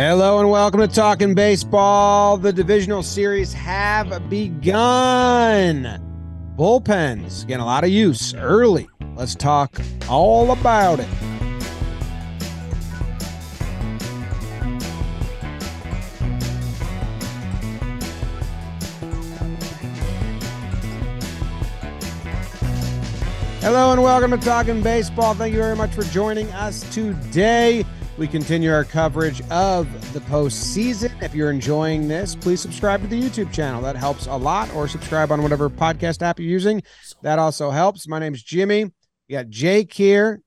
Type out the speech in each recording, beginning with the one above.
Hello and welcome to Talking Baseball. The divisional series have begun. Bullpens getting a lot of use early. Let's talk all about it. Hello and welcome to Talking Baseball. Thank you very much for joining us today. We continue our coverage of the postseason. If you're enjoying this, please subscribe to the YouTube channel. That helps a lot, or subscribe on whatever podcast app you're using. That also helps. My name's Jimmy. We got Jake here,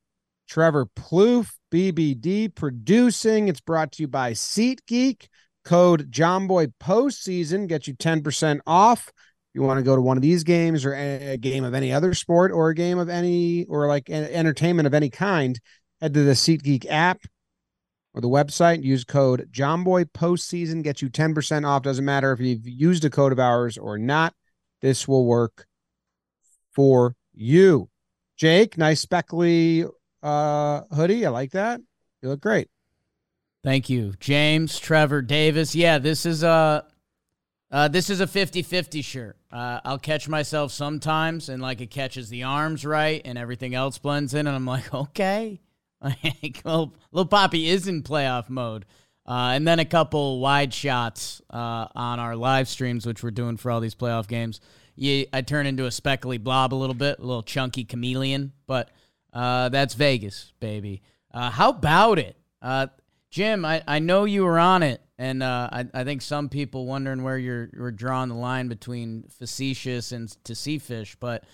Trevor Plouffe, BBD producing. It's brought to you by SeatGeek. Code JOMBOY postseason gets you 10% off you want to go to one of these games or a game of any other sport or a game of any or like entertainment of any kind, head to the SeatGeek app or the website. Use code JOMBOY postseason. Get you 10% off. Doesn't matter if you've used a code of ours or not. This will work for you. Jake, nice speckly uh, hoodie. I like that. You look great. Thank you. James, Trevor, Davis. Yeah, this is a uh, this is a 50-50 shirt. Uh, I'll catch myself sometimes and like it catches the arms right and everything else blends in and I'm like, okay. Like, well, Lil Poppy is in playoff mode. Uh, and then a couple wide shots uh, on our live streams, which we're doing for all these playoff games. You, I turn into a speckly blob a little bit, a little chunky chameleon, but uh, that's Vegas, baby. Uh, how about it? Uh, Jim, I, I know you were on it and uh, I, I think some people wondering where you're, you're drawing the line between facetious and to see fish, but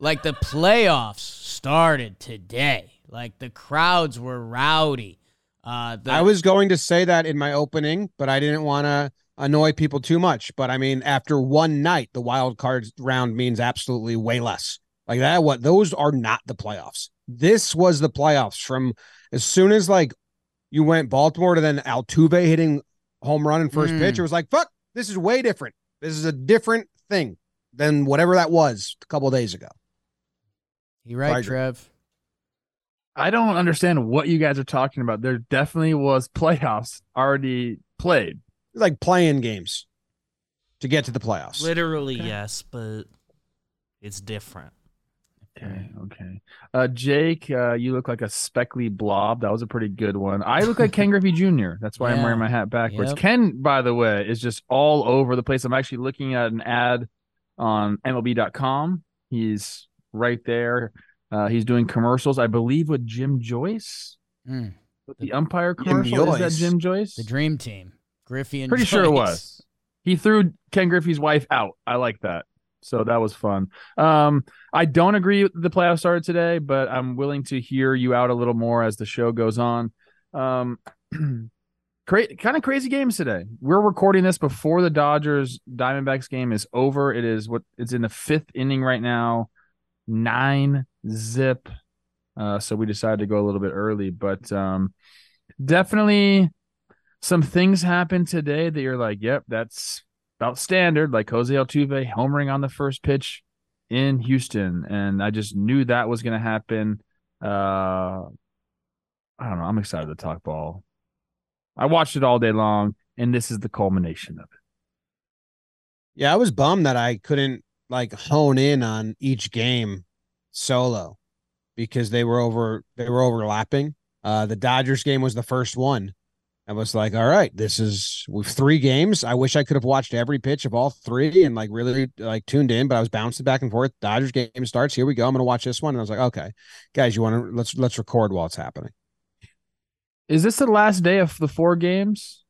like the playoffs started today. Like the crowds were rowdy. Uh, the- I was going to say that in my opening, but I didn't want to annoy people too much. But I mean, after one night, the wild cards round means absolutely way less. Like that, what those are not the playoffs. This was the playoffs from as soon as like you went Baltimore to then Altuve hitting home run in first mm. pitch. It was like, fuck, this is way different. This is a different thing than whatever that was a couple days ago. You right, Trev. I don't understand what you guys are talking about. There definitely was playoffs already played. Like playing games to get to the playoffs. Literally, okay. yes, but it's different. Okay, okay. Uh, Jake, uh, you look like a speckly blob. That was a pretty good one. I look like Ken Griffey Jr. That's why yeah. I'm wearing my hat backwards. Yep. Ken, by the way, is just all over the place. I'm actually looking at an ad on MLB.com. He's right there. Uh, he's doing commercials, I believe, with Jim Joyce. Mm. With the umpire commercial is that Jim Joyce? The Dream Team, Griffey and pretty Joyce. sure it was. He threw Ken Griffey's wife out. I like that. So that was fun. Um, I don't agree with the playoffs started today, but I'm willing to hear you out a little more as the show goes on. Um, cra- kind of crazy games today. We're recording this before the Dodgers Diamondbacks game is over. It is what it's in the fifth inning right now, nine zip. Uh, so we decided to go a little bit early, but um, definitely some things happened today that you're like, yep, that's about standard, like Jose Altuve homering on the first pitch in Houston, and I just knew that was going to happen. Uh, I don't know. I'm excited to talk ball. I watched it all day long, and this is the culmination of it. Yeah, I was bummed that I couldn't like hone in on each game solo because they were over they were overlapping. Uh the Dodgers game was the first one I was like, all right, this is with three games. I wish I could have watched every pitch of all three and like really like tuned in, but I was bouncing back and forth. Dodgers game starts. Here we go. I'm gonna watch this one. And I was like, okay, guys, you want to let's let's record while it's happening. Is this the last day of the four games?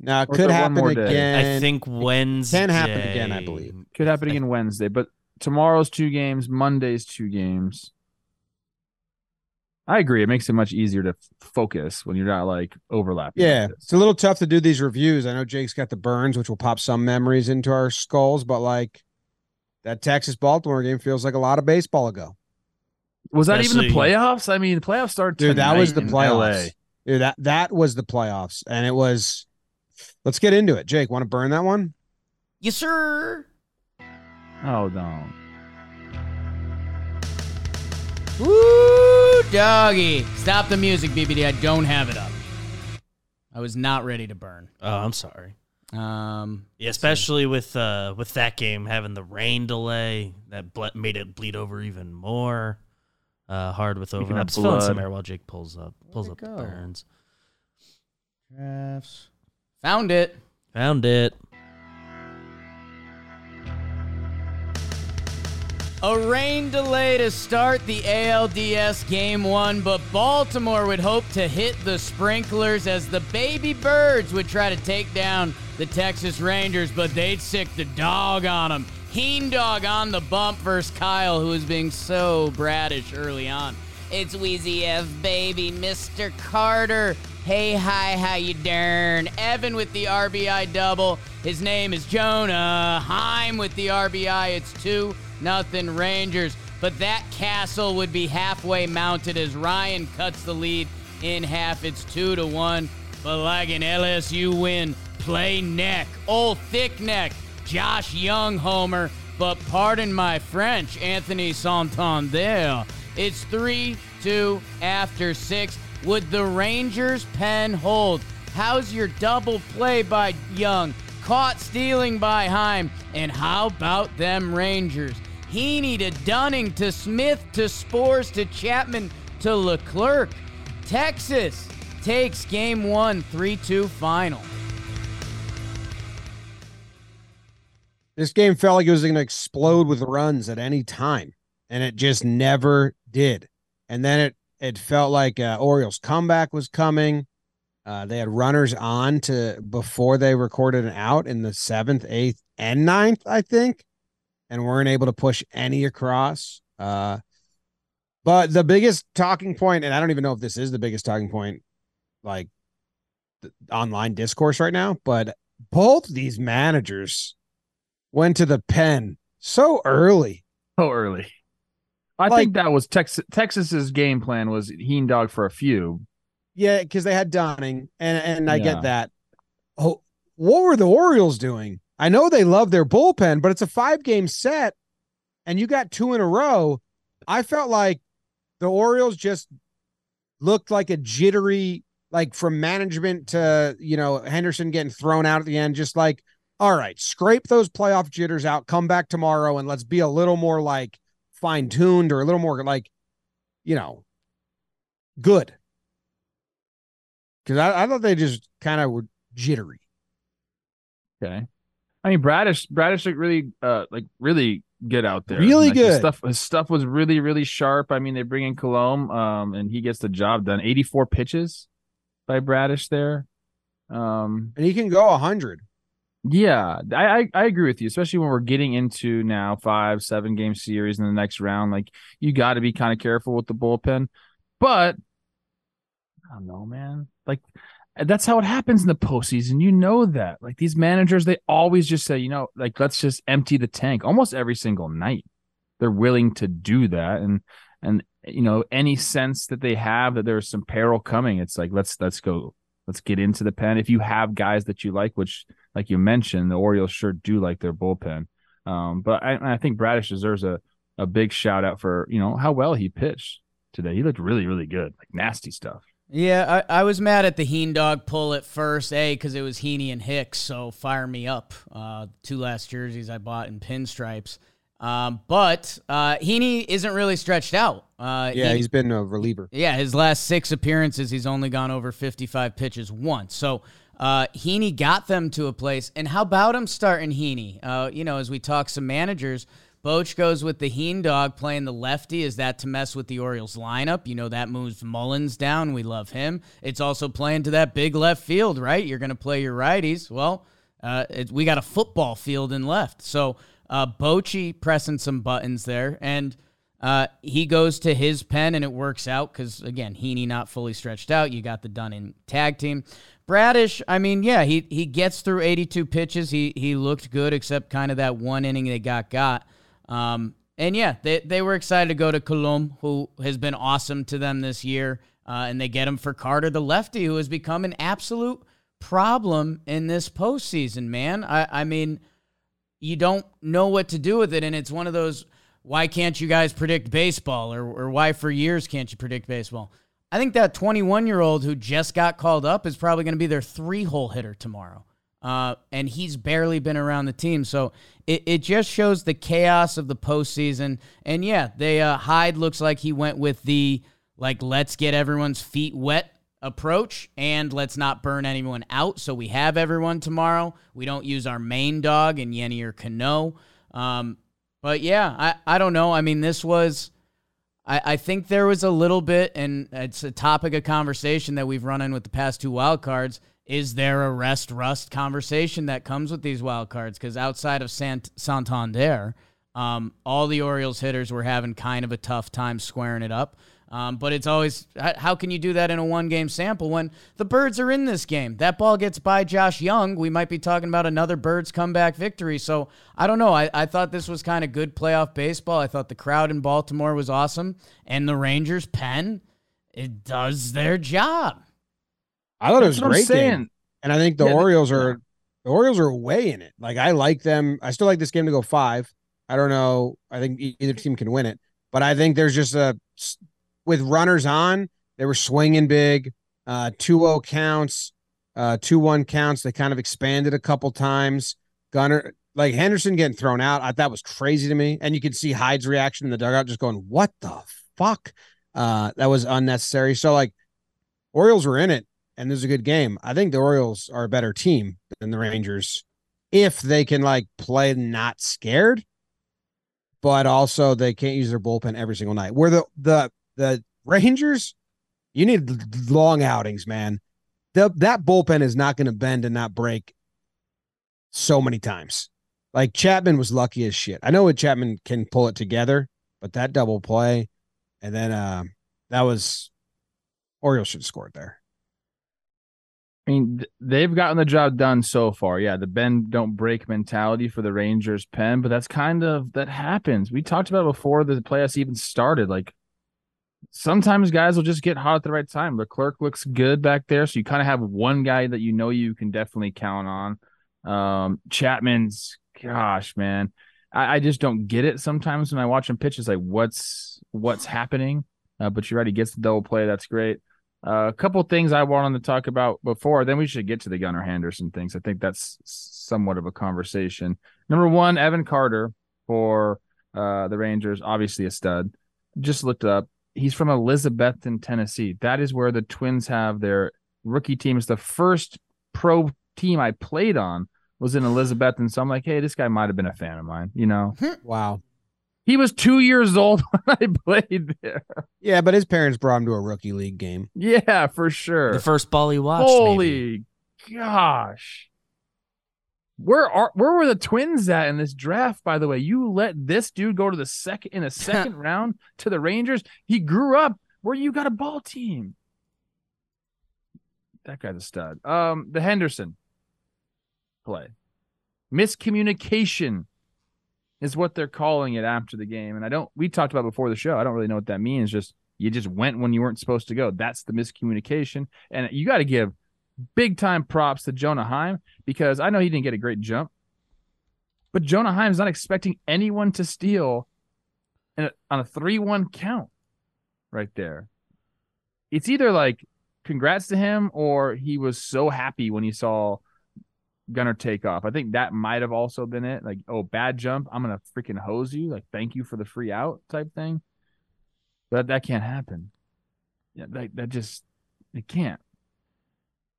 Now it could happen again. I think Wednesday can happen again. I believe could happen again Wednesday, but tomorrow's two games, Monday's two games. I agree. It makes it much easier to focus when you're not like overlapping. Yeah, like it's a little tough to do these reviews. I know Jake's got the burns, which will pop some memories into our skulls, but like that Texas Baltimore game feels like a lot of baseball ago. Was that Especially, even the playoffs? I mean, the playoffs started. Dude, that was the playoffs. Dude, that that was the playoffs, and it was. Let's get into it. Jake, want to burn that one? Yes, sir. Oh no. Woo, doggy. Stop the music, BBD. I don't have it up. I was not ready to burn. Oh, I'm sorry. Um, Yeah, especially with uh with that game having the rain delay that ble- made it bleed over even more. Uh, hard with over. I'm just filling some air while Jake pulls up pulls Where'd up the burns. drafts. Found it. Found it. A rain delay to start the ALDS game one, but Baltimore would hope to hit the sprinklers as the baby birds would try to take down the Texas Rangers, but they'd sick the dog on them. Heen dog on the bump versus Kyle, who was being so bratish early on. It's Wheezy F, baby, Mr. Carter. Hey, hi, how you darn? Evan with the RBI double. His name is Jonah. Heim with the RBI. It's two nothing Rangers. But that castle would be halfway mounted as Ryan cuts the lead in half. It's two to one. But like an LSU win, play neck. Old thick neck. Josh Jung homer. But pardon my French, Anthony Santander. It's 3 2 after 6. Would the Rangers pen hold? How's your double play by Jung? Caught stealing by Heim. And how about them Rangers? Heaney to Dunning to Smith to Sborz to Chapman to Leclerc. Texas takes game one, 3 2 final. This game felt like it was going to explode with runs at any time, and it just never did. And then it it felt like uh, Orioles comeback was coming. Uh, they had runners on to before they recorded an out in the seventh, eighth, and ninth, I think, and weren't able to push any across. Uh, but the biggest talking point, and I don't even know if this is the biggest talking point, like online discourse right now, but both these managers went to the pen so early. So early. I Like- think that was Texas Texas's game plan was Heen dog for a few. Yeah, because they had Dunning, and and I Yeah. get that. Oh, what were the Orioles doing? I know they love their bullpen, but it's a five game set, and you got two in a row. I felt like the Orioles just looked like a jittery, like from management to you know Henderson getting thrown out at the end. Just like, all right, scrape those playoff jitters out. Come back tomorrow, and let's be a little more like fine tuned or a little more like, you know, good. Because I, I thought they just kind of were jittery. Okay. I mean Bradish Bradish looked really uh like really good out there. Really Like, his good. stuff his stuff was really, really sharp. I mean, they bring in Coulombe, um, and he gets the job done. 84 pitches by Bradish there. Um And he can go 100. Yeah, I, I I agree with you, especially when we're getting into now five, seven game series in the next round. Like you got to be kind of careful with the bullpen, but I don't know, man. Like eh, that's how it happens in the postseason. You know that. Like these managers, they always just say, you know, like let's just empty the tank almost every single night. They're willing to do that, and and you know any sense that they have that there's some peril coming, it's like let's let's go, let's get into the pen. If you have guys that you like, which like you mentioned, the Orioles sure do like their bullpen. Um, but I, I think Bradish deserves a, a big shout out for you know how well he pitched today. He looked really really good, like nasty stuff. Yeah, I, I was mad at the Heen dog pull at first, A, because it was Heaney and Hicks, so fire me up. Uh, two last jerseys I bought in pinstripes. Um, but uh, Heaney isn't really stretched out. Uh, Yeah, he- he's been a reliever. yeah, his last six appearances, he's only gone over 55 pitches once. So uh, Heaney got them to a place. And how about him starting Heaney? Uh, you know, as we talk some managers, Boch goes with the Heen dog playing the lefty. Is that to mess with the Orioles lineup? You know, that moves Mullins down. We love him. It's also playing to that big left field, right? You're going to play your righties. Well, uh, it, we got a football field in left. So uh, Bochy pressing some buttons there. And uh, he goes to his pen and it works out because again, Heaney not fully stretched out. You got the Dunning tag team. Bradish, I mean, yeah, he he gets through 82 pitches. He he looked good except kind of that one inning they got got. Um, and yeah, they they were excited to go to Coulombe, who has been awesome to them this year. Uh, and they get him for Carter, the lefty, who has become an absolute problem in this postseason. Man, I I mean, you don't know what to do with it, and it's one of those why can't you guys predict baseball or, or why for years can't you predict baseball I think that 21 year old who just got called up is probably going to be their three hole hitter tomorrow. Uh, and he's barely been around the team. So it, it just shows the chaos of the postseason. And yeah, they uh, Hyde looks like he went with the like let's get everyone's feet wet approach and let's not burn anyone out. So we have everyone tomorrow. We don't use our main dog in Yennier Cano. Um, but yeah, I, I don't know. I mean, this was I, I think there was a little bit, and it's a topic of conversation that we've run in with the past two wild cards. Is there a rest rust conversation that comes with these wild cards? Because outside of Sant- Santander, um, all the Orioles hitters were having kind of a tough time squaring it up. Um, but it's always how can you do that in a one game sample when the birds are in this game? That ball gets by Josh Jung. We might be talking about another birds comeback victory. So I don't know. I, I thought this was kind of good playoff baseball. I thought the crowd in Baltimore was awesome. And the Rangers pen, it does their job. I thought That's it was great game. And I think the yeah, Orioles are the Orioles are way in it. Like I like them. I still like this game to go five. I don't know. I think either team can win it, but I think there's just a with runners on, they were swinging big, uh, 2-0 counts, uh, 2-1 counts. They kind of expanded a couple times. Gunnar, like Henderson getting thrown out, I thought was crazy to me. And you could see Hyde's reaction in the dugout, just going, "What the fuck?" Uh, that was unnecessary. So like, Orioles were in it, and this is a good game. I think the Orioles are a better team than the Rangers if they can like play not scared, but also they can't use their bullpen every single night. Where the the the Rangers, you need long outings, man. The, that bullpen is not going to bend and not break so many times. Like Chapman was lucky as shit. I know what Chapman can pull it together, but that double play, and then uh, that was Orioles should have scored there. I mean, they've gotten the job done so far. Yeah, the bend don't break mentality for the Rangers pen, but that's kind of that happens. We talked about before the playoffs even started. Like sometimes guys will just get hot at the right time. Leclerc looks good back there, so you kind of have one guy that you know you can definitely count on. Um, Chapman's, gosh, man, I, I, just don't get it sometimes when I watch him pitch. It's like, what's what's happening? Uh, but you're right, he gets the double play. That's great. Uh, a couple things I wanted to talk about before, then we should get to the Gunnar Henderson things. I think that's somewhat of a conversation. Number one, Evan Carter for uh, the Rangers, obviously a stud. Just looked up he's from Elizabethton, Tennessee. That is where the Twins have their rookie team. It's the first pro team I played on was in Elizabethton. So I'm like, hey, this guy might have been a fan of mine, you know? Hmm. wow. He was two years old when I played there. Yeah, but his parents brought him to a rookie league game. Yeah, for sure. The first ball he watched. Holy maybe. gosh. Where are where were the twins at in this draft? By the way, you let this dude go to the second in a second round to the Rangers. He grew up where you got a ball team. That guy's a stud. Um, the Henderson play, miscommunication is what they're calling it after the game. And I don't. We talked about before the show. I don't really know what that means. Just you just went when you weren't supposed to go. That's the miscommunication. And you got to give big time props to Jonah Heim because I know he didn't get a great jump, but Jonah Heim's not expecting anyone to steal a, on a 3 1 count right there. It's either like congrats to him or he was so happy when he saw Gunnar take off. I think that might have also been it. Like, oh, bad jump. I'm going to freaking hose you. Like, thank you for the free out type thing. But that can't happen. Yeah, that, that just, it can't.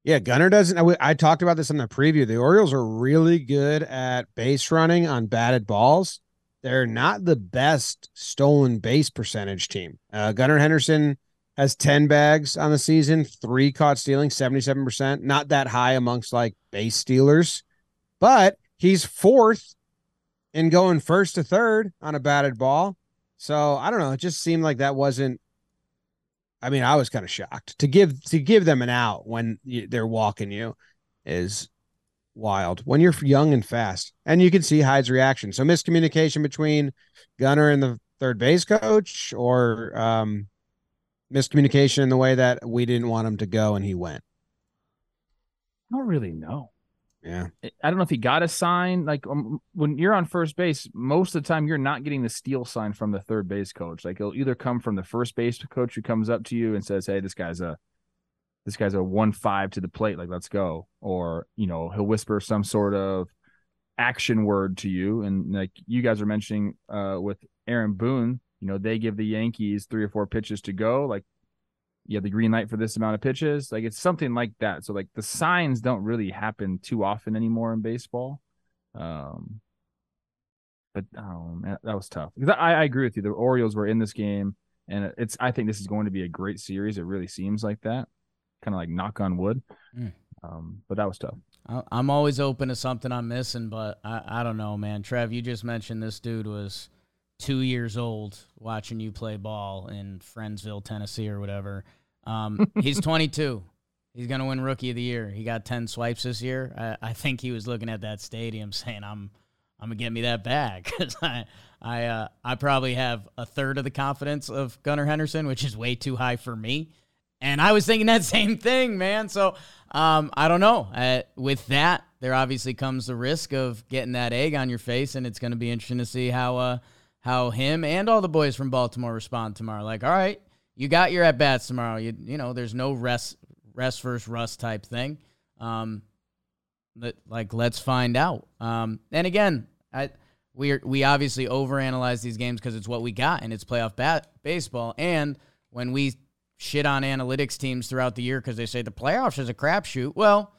Yeah, Gunnar doesn't. I, I talked about this in the preview. The Orioles are really good at base running on batted balls. They're not the best stolen base percentage team. Uh, Gunnar Henderson has 10 bags on the season, three caught stealing, 77%. Not that high amongst like base stealers, but he's fourth in going first to third on a batted ball. So I don't know. It just seemed like that wasn't I mean, I was kind of shocked to give to give them an out when you, they're walking you is wild when you're young and fast, and you can see Hyde's reaction. So miscommunication between Gunnar and the third base coach, or um, miscommunication in the way that we didn't want him to go and he went. I don't really know. Yeah. I don't know if he got a sign. Like um, when you're on first base, most of the time you're not getting the steal sign from the third base coach. Like it'll either come from the first base coach who comes up to you and says, "Hey, this guy's a this guy's a one five to the plate. Like let's go," or you know he'll whisper some sort of action word to you. And like you guys are mentioning uh, with Aaron Boone, you know they give the Yankees three or four pitches to go. Like you have the green light for this amount of pitches. Like it's something like that. So like the signs don't really happen too often anymore in baseball. Um, but oh man, that was tough I, I agree with you. The Orioles were in this game, and it's I think this is going to be a great series. It really seems like that, kind of like knock on wood. Mm. Um, but that was tough. I'm always open to something I'm missing, but I, I don't know, man. Trev, you just mentioned this dude was two years old watching you play ball in Friendsville, Tennessee, or whatever. Um, he's 22. He's gonna win Rookie of the Year. He got 10 swipes this year. I, I think he was looking at that stadium saying, "I'm, I'm gonna get me that bag," because I, I, uh, I probably have a third of the confidence of Gunnar Henderson, which is way too high for me. And I was thinking that same thing, man. So um, I don't know. Uh, with that, there obviously comes the risk of getting that egg on your face, and it's going to be interesting to see how uh, how him and all the boys from Baltimore respond tomorrow. Like, all right, you got your at bats tomorrow. You you know, there's no rest rest versus rust type thing. Um, but like let's find out. Um, and again, I we we obviously overanalyze these games because it's what we got and it's playoff bat baseball. And when we shit on analytics teams throughout the year because they say the playoffs is a crapshoot, well,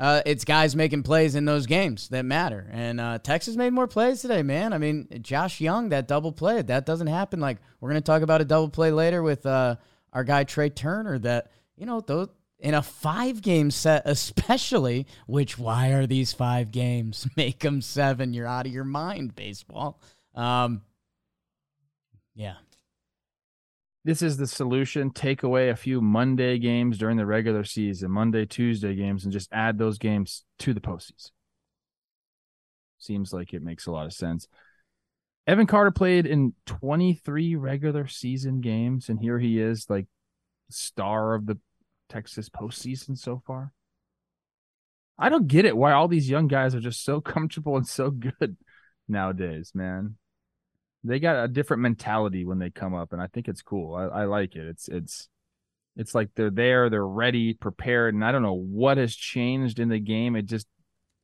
uh, it's guys making plays in those games that matter. And uh, Texas made more plays today, man. I mean, Josh Jung, that double play, that doesn't happen. Like, we're going to talk about a double play later with uh, our guy Trey Turner that, you know, those, in a five game set, especially, which why are these five games? Make them seven. You're out of your mind, baseball. Um, yeah, this is the solution. Take away a few Monday games during the regular season, Monday, Tuesday games, and just add those games to the postseason. Seems like it makes a lot of sense. Evan Carter played in 23 regular season games, and here he is, like star of the Texas postseason so far. I don't get it why all these young guys are just so comfortable and so good nowadays, man they got a different mentality when they come up, and I think it's cool. I, I like it. It's it's it's like they're there, they're ready, prepared, and I don't know what has changed in the game. It just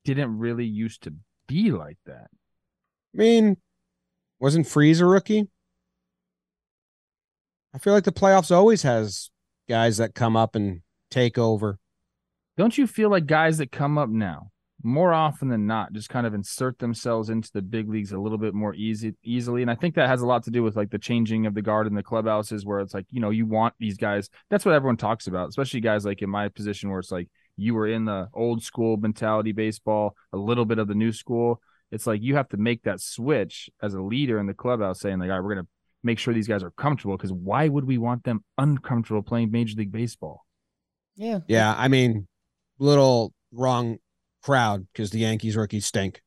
didn't really used to be like that. I mean, wasn't Freese a rookie? I feel like the playoffs always has guys that come up and take over. Don't you feel like guys that come up now more often than not just kind of insert themselves into the big leagues a little bit more easy easily. And i think that has a lot to do with like the changing of the guard in the clubhouses where it's like you know you want these guys that's what everyone talks about especially guys like in my position where it's like you were in the old school mentality baseball a little bit of the new school. It's like you have to make that switch as a leader in the clubhouse saying like all right we're going to make sure these guys are comfortable because why would we want them uncomfortable playing major league baseball? Yeah. Yeah i mean little wrong crowd because the Yankees rookies stink.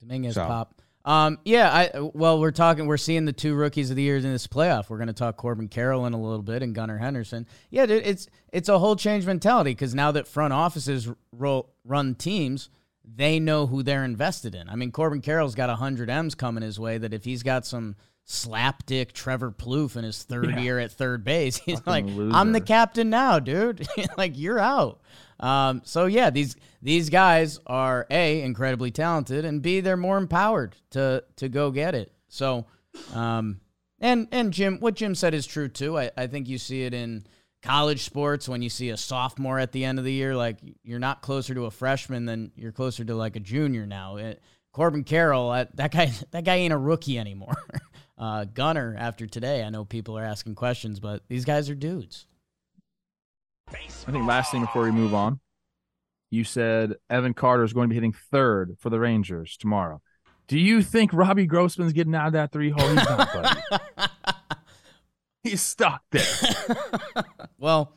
Dominguez so. pop. Um, yeah, I well, we're talking, we're seeing the two rookies of the year in this playoff. We're going to talk Corbin Carroll in a little bit and Gunnar Henderson. Yeah, dude, it's it's a whole change mentality because now that front offices roll, run teams, they know who they're invested in. I mean, Corbin Carroll's got hundred M's coming his way. That if he's got some slapdick Trevor Plouffe in his third yeah. year at third base, he's Fucking like, loser. "I'm the captain now, dude. like you're out." Um, so yeah, these these guys are a incredibly talented, and b they're more empowered to to go get it. So, um, and and Jim, what Jim said is true too. I, I think you see it in college sports when you see a sophomore at the end of the year. Like you're not closer to a freshman than you're closer to like a junior now. It, Corbin Carroll, that, that guy that guy ain't a rookie anymore. uh, Gunnar, after today, I know people are asking questions, but these guys are dudes. I think last thing before we move on, you said Evan Carter is going to be hitting third for the Rangers tomorrow. Do you think Robbie Grossman's getting out of that three hole? He's not, buddy. He's stuck there. well,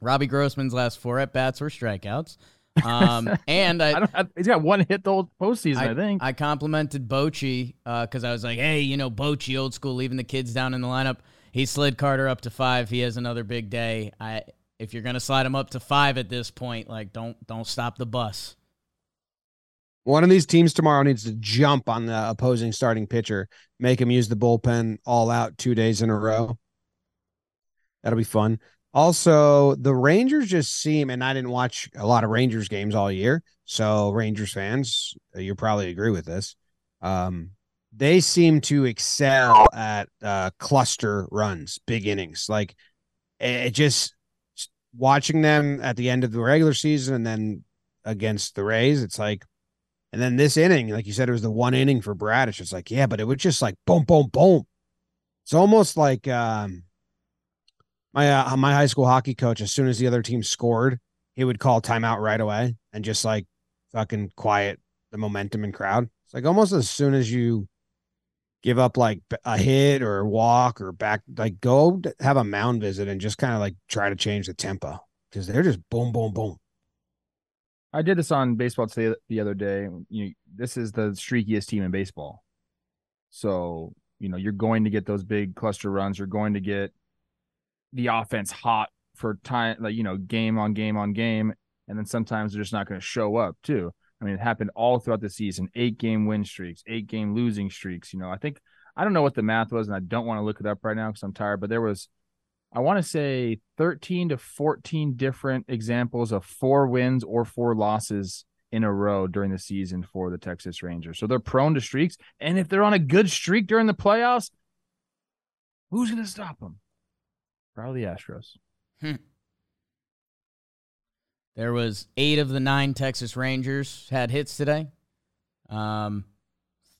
Robbie Grossman's last four at bats were strikeouts. Um, and I, I have, he's got one hit the whole postseason, I, I think. I complimented Bochy because uh, I was like, hey, you know, Bochy, old school, leaving the kids down in the lineup. He slid Carter up to five. He has another big day. I if you're gonna slide him up to five at this point, like don't don't stop the bus. One of these teams tomorrow needs to jump on the opposing starting pitcher, make him use the bullpen all out two days in a row. That'll be fun. Also, the Rangers just seem, and I didn't watch a lot of Rangers games all year. So, Rangers fans, you probably agree with this. Um, they seem to excel at uh, cluster runs, big innings. Like it just watching them at the end of the regular season and then against the Rays, it's like, and then this inning, like you said, it was the one inning for Brad. It's like, yeah, but it was just like boom, boom, boom. It's almost like um, my uh, my high school hockey coach. As soon as the other team scored, he would call timeout right away and just like fucking quiet the momentum and crowd. It's like almost as soon as you give up like a hit or a walk or back, like go have a mound visit and just kind of like try to change the tempo because they're just boom, boom, boom. I did this on baseball today the other day. You, this is the streakiest team in baseball, so you know you're going to get those big cluster runs. You're going to get the offense hot for time, like you know, game on game on game, and then sometimes they're just not going to show up too. I mean, it happened all throughout the season eight game win streaks, eight game losing streaks. You know, I think, I don't know what the math was, and I don't want to look it up right now because I'm tired, but there was, I want to say 13 to 14 different examples of four wins or four losses in a row during the season for the Texas Rangers. So they're prone to streaks. And if they're on a good streak during the playoffs, who's going to stop them? Probably the Astros. Hmm. There was eight of the nine Texas Rangers had hits today. Um,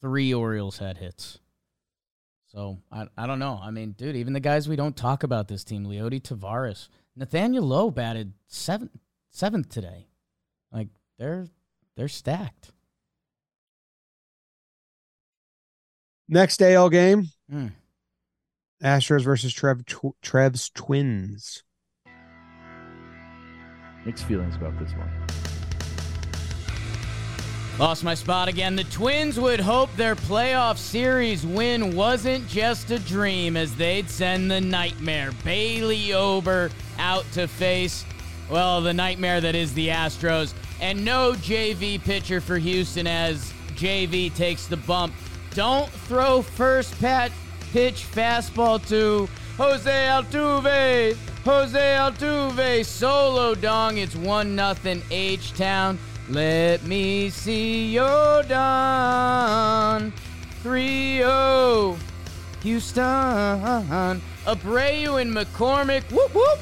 three Orioles had hits. So I, I don't know. I mean, dude, even the guys we don't talk about this team, Leody Taveras, Nathaniel Lowe batted seventh seventh today. Like they're they're stacked. Next AL game. Mm. Astros versus Trev Trev's Twins. Mixed feelings about this one. Lost my spot again. The Twins would hope their playoff series win wasn't just a dream as they'd send the nightmare Bailey Ober out to face, well, the nightmare that is the Astros. And no JV pitcher for Houston as JV takes the bump. Don't throw first pat pitch fastball to Jose Altuve. Jose Altuve solo dong. It's 1 nothing H Town. Let me see your dawn. 3 0 Houston. Abreu and McCormick. Whoop whoop.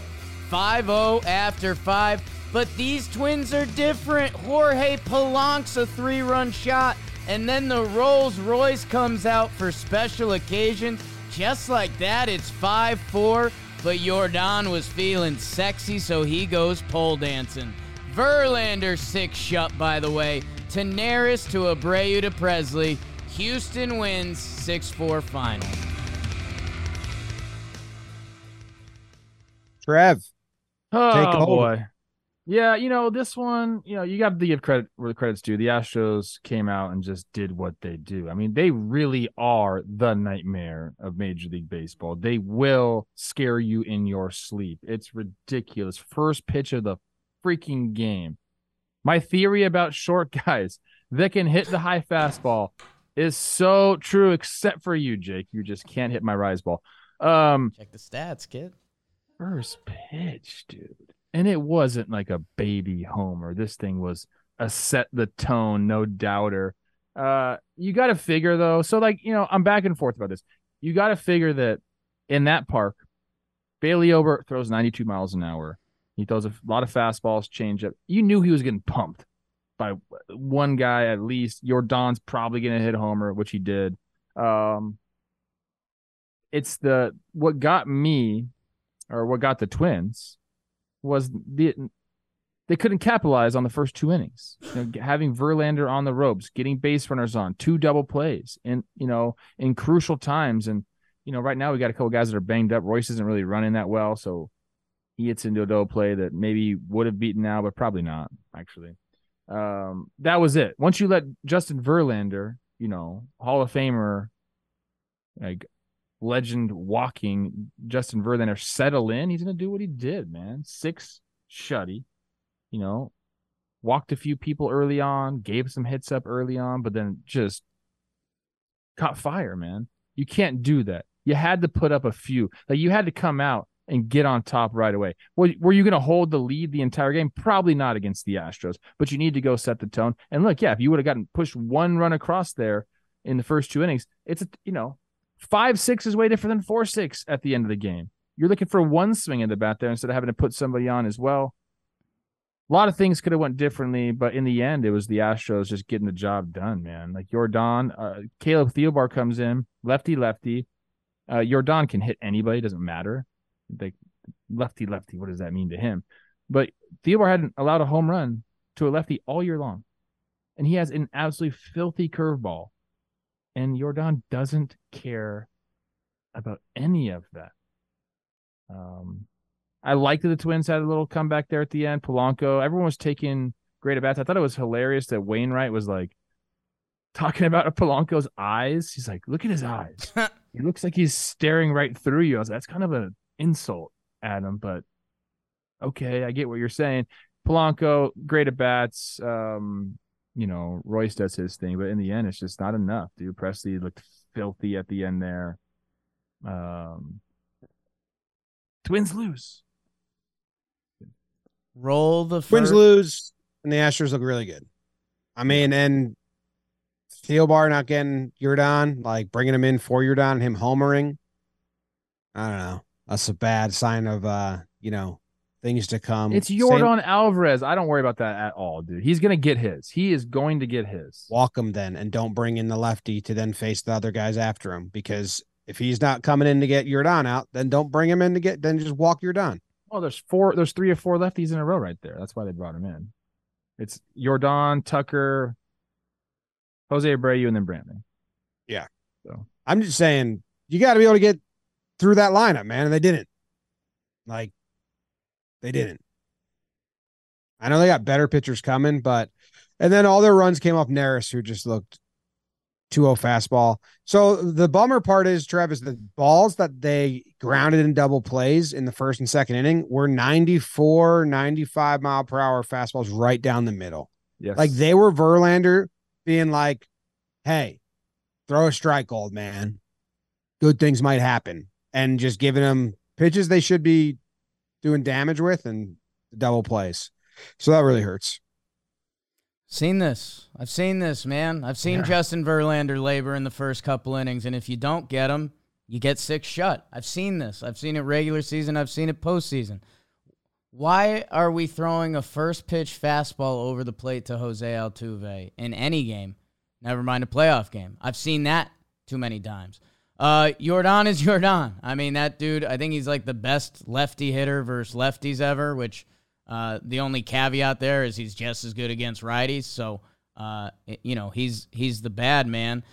5 0 after 5. But these twins are different. Jorge Polanco's a three run shot. And then the Rolls Royce comes out for special occasions. Just like that, it's 5 4 but Yordan was feeling sexy, so he goes pole dancing. Verlander six shut, by the way. Taneris to Abreu to Pressly. Houston wins 6 4 final. Trev. Oh, boy. Yeah, you know, this one, you know, you got to give credit where the credit's due. The Astros came out and just did what they do. I mean, they really are the nightmare of Major League Baseball. They will scare you in your sleep. It's ridiculous. First pitch of the freaking game. My theory about short guys that can hit the high fastball is so true, except for you, Jake. You just can't hit my rise ball. Um, Check the stats, kid. First pitch, dude and it wasn't like a baby homer. This thing was a set the tone, no doubter. Uh, you got to figure though. So like you know, I'm back and forth about this. You got to figure that in that park, Bailey Ober throws 92 miles an hour. He throws a lot of fastballs, change up. You knew he was getting pumped by one guy at least. Yordan's probably to hit homer, which he did. Um, it's the what got me, or what got the Twins was the they couldn't capitalize on the first two innings. You know, having Verlander on the ropes, getting base runners on, two double plays, and you know, in crucial times. And you know, right now we got a couple guys that are banged up. Royce isn't really running that well, so he hits into a double play that maybe would have beaten now, but probably not. Actually, um, that was it. Once you let Justin Verlander, you know, Hall of Famer, like legend walking Justin Verlander settle in, he's going to do what he did, man. Six shutty, you know, walked a few people early on, gave some hits up early on, but then just caught fire, man. You can't do that. You had to put up a few. Like you had to come out and get on top right away. Were, were you going to hold the lead the entire game? Probably not against the Astros, but you need to go set the tone. And look, yeah, if you would have gotten pushed one run across there in the first two innings, it's a, you know, five six is way different than four six at the end of the game. You're looking for one swing in the bat there instead of having to put somebody on as well. A lot of things could have went differently, but in the end, it was the Astros just getting the job done, man. Like Yordan, uh, Caleb Thielbar comes in, lefty lefty. Uh, Yordan can hit anybody, doesn't matter. Like lefty lefty, what does that mean to him? But Thielbar hadn't allowed a home run to a lefty all year long, and he has an absolutely filthy curveball, and Yordan doesn't care about any of that. Um, I liked that the Twins had a little comeback there at the end. Polanco, everyone was taking great at bats. I thought it was hilarious that Wainwright was like talking about Polanco's eyes. He's like, look at his eyes. he looks like he's staring right through you. I was like, that's kind of an insult, Adam, but okay, I get what you're saying. Polanco, great at bats. Um, you know, Royce does his thing, but in the end, it's just not enough, dude. Pressly looked filthy at the end there. Um, Twins lose. Roll the Twins first. lose, and the Astros look really good. I mean, and Thielbar not getting Yordan, like bringing him in for Yordan, him homering. I don't know. That's a bad sign of uh, you know, things to come. It's Same- Yordan Alvarez. I don't worry about that at all, dude. He's gonna get his. He is going to get his. walk him then, and don't bring in the lefty to then face the other guys after him. Because if he's not coming in to get Yordan out, then don't bring him in to get. Then just walk Yordan. Well, there's four. There's three or four lefties in a row right there. That's why they brought him in. It's Jordan, Tucker, Jose Abreu, and then Brantley. Yeah. So, I'm just saying you got to be able to get through that lineup, man, and they didn't. Like, they didn't. I know they got better pitchers coming, but and then all their runs came off Neris, who just looked 2-0 fastball. So the bummer part is, Trev, is the balls that they grounded in double plays in the first and second inning were 94, 95 mile per hour fastballs right down the middle. Yes. Like they were Verlander being like, hey, throw a strike, old man. Good things might happen. And just giving them pitches they should be doing damage with and the double plays. So that really hurts. Seen this. I've seen this, man. I've seen Yeah. Justin Verlander labor in the first couple innings, and if you don't get him, you get six shut. I've seen this. I've seen it regular season. I've seen it postseason. Why are we throwing a first pitch fastball over the plate to Jose Altuve in any game? Never mind a playoff game. I've seen that too many times. Uh, Jordan is Jordan. I mean, that dude, I think he's like the best lefty hitter versus lefties ever, which uh, the only caveat there is he's just as good against righties. So, uh, you know, he's he's the bad man.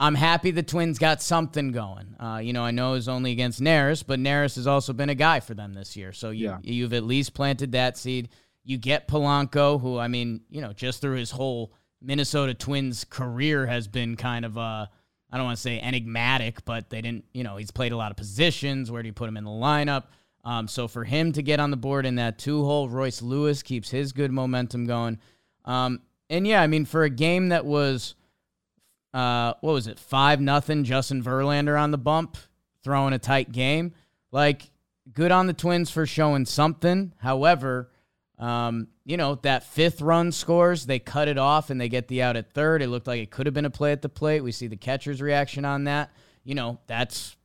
I'm happy the Twins got something going. Uh, you know, I know it's only against Neris, but Neris has also been a guy for them this year. So you Yeah. you've at least planted that seed. You get Polanco, who I mean, you know, just through his whole Minnesota Twins career has been kind of uh I don't want to say enigmatic, but they didn't, you know, he's played a lot of positions. Where do you put him in the lineup? Um, so for him to get on the board in that two hole, Royce Lewis keeps his good momentum going. Um, and yeah, I mean, for a game that was, uh, what was it, five nothing, Justin Verlander on the bump, throwing a tight game. Like, good on the Twins for showing something. However, um, you know, that fifth run scores, they cut it off and they get the out at third. It looked like it could have been a play at the plate. We see the catcher's reaction on that. You know, that's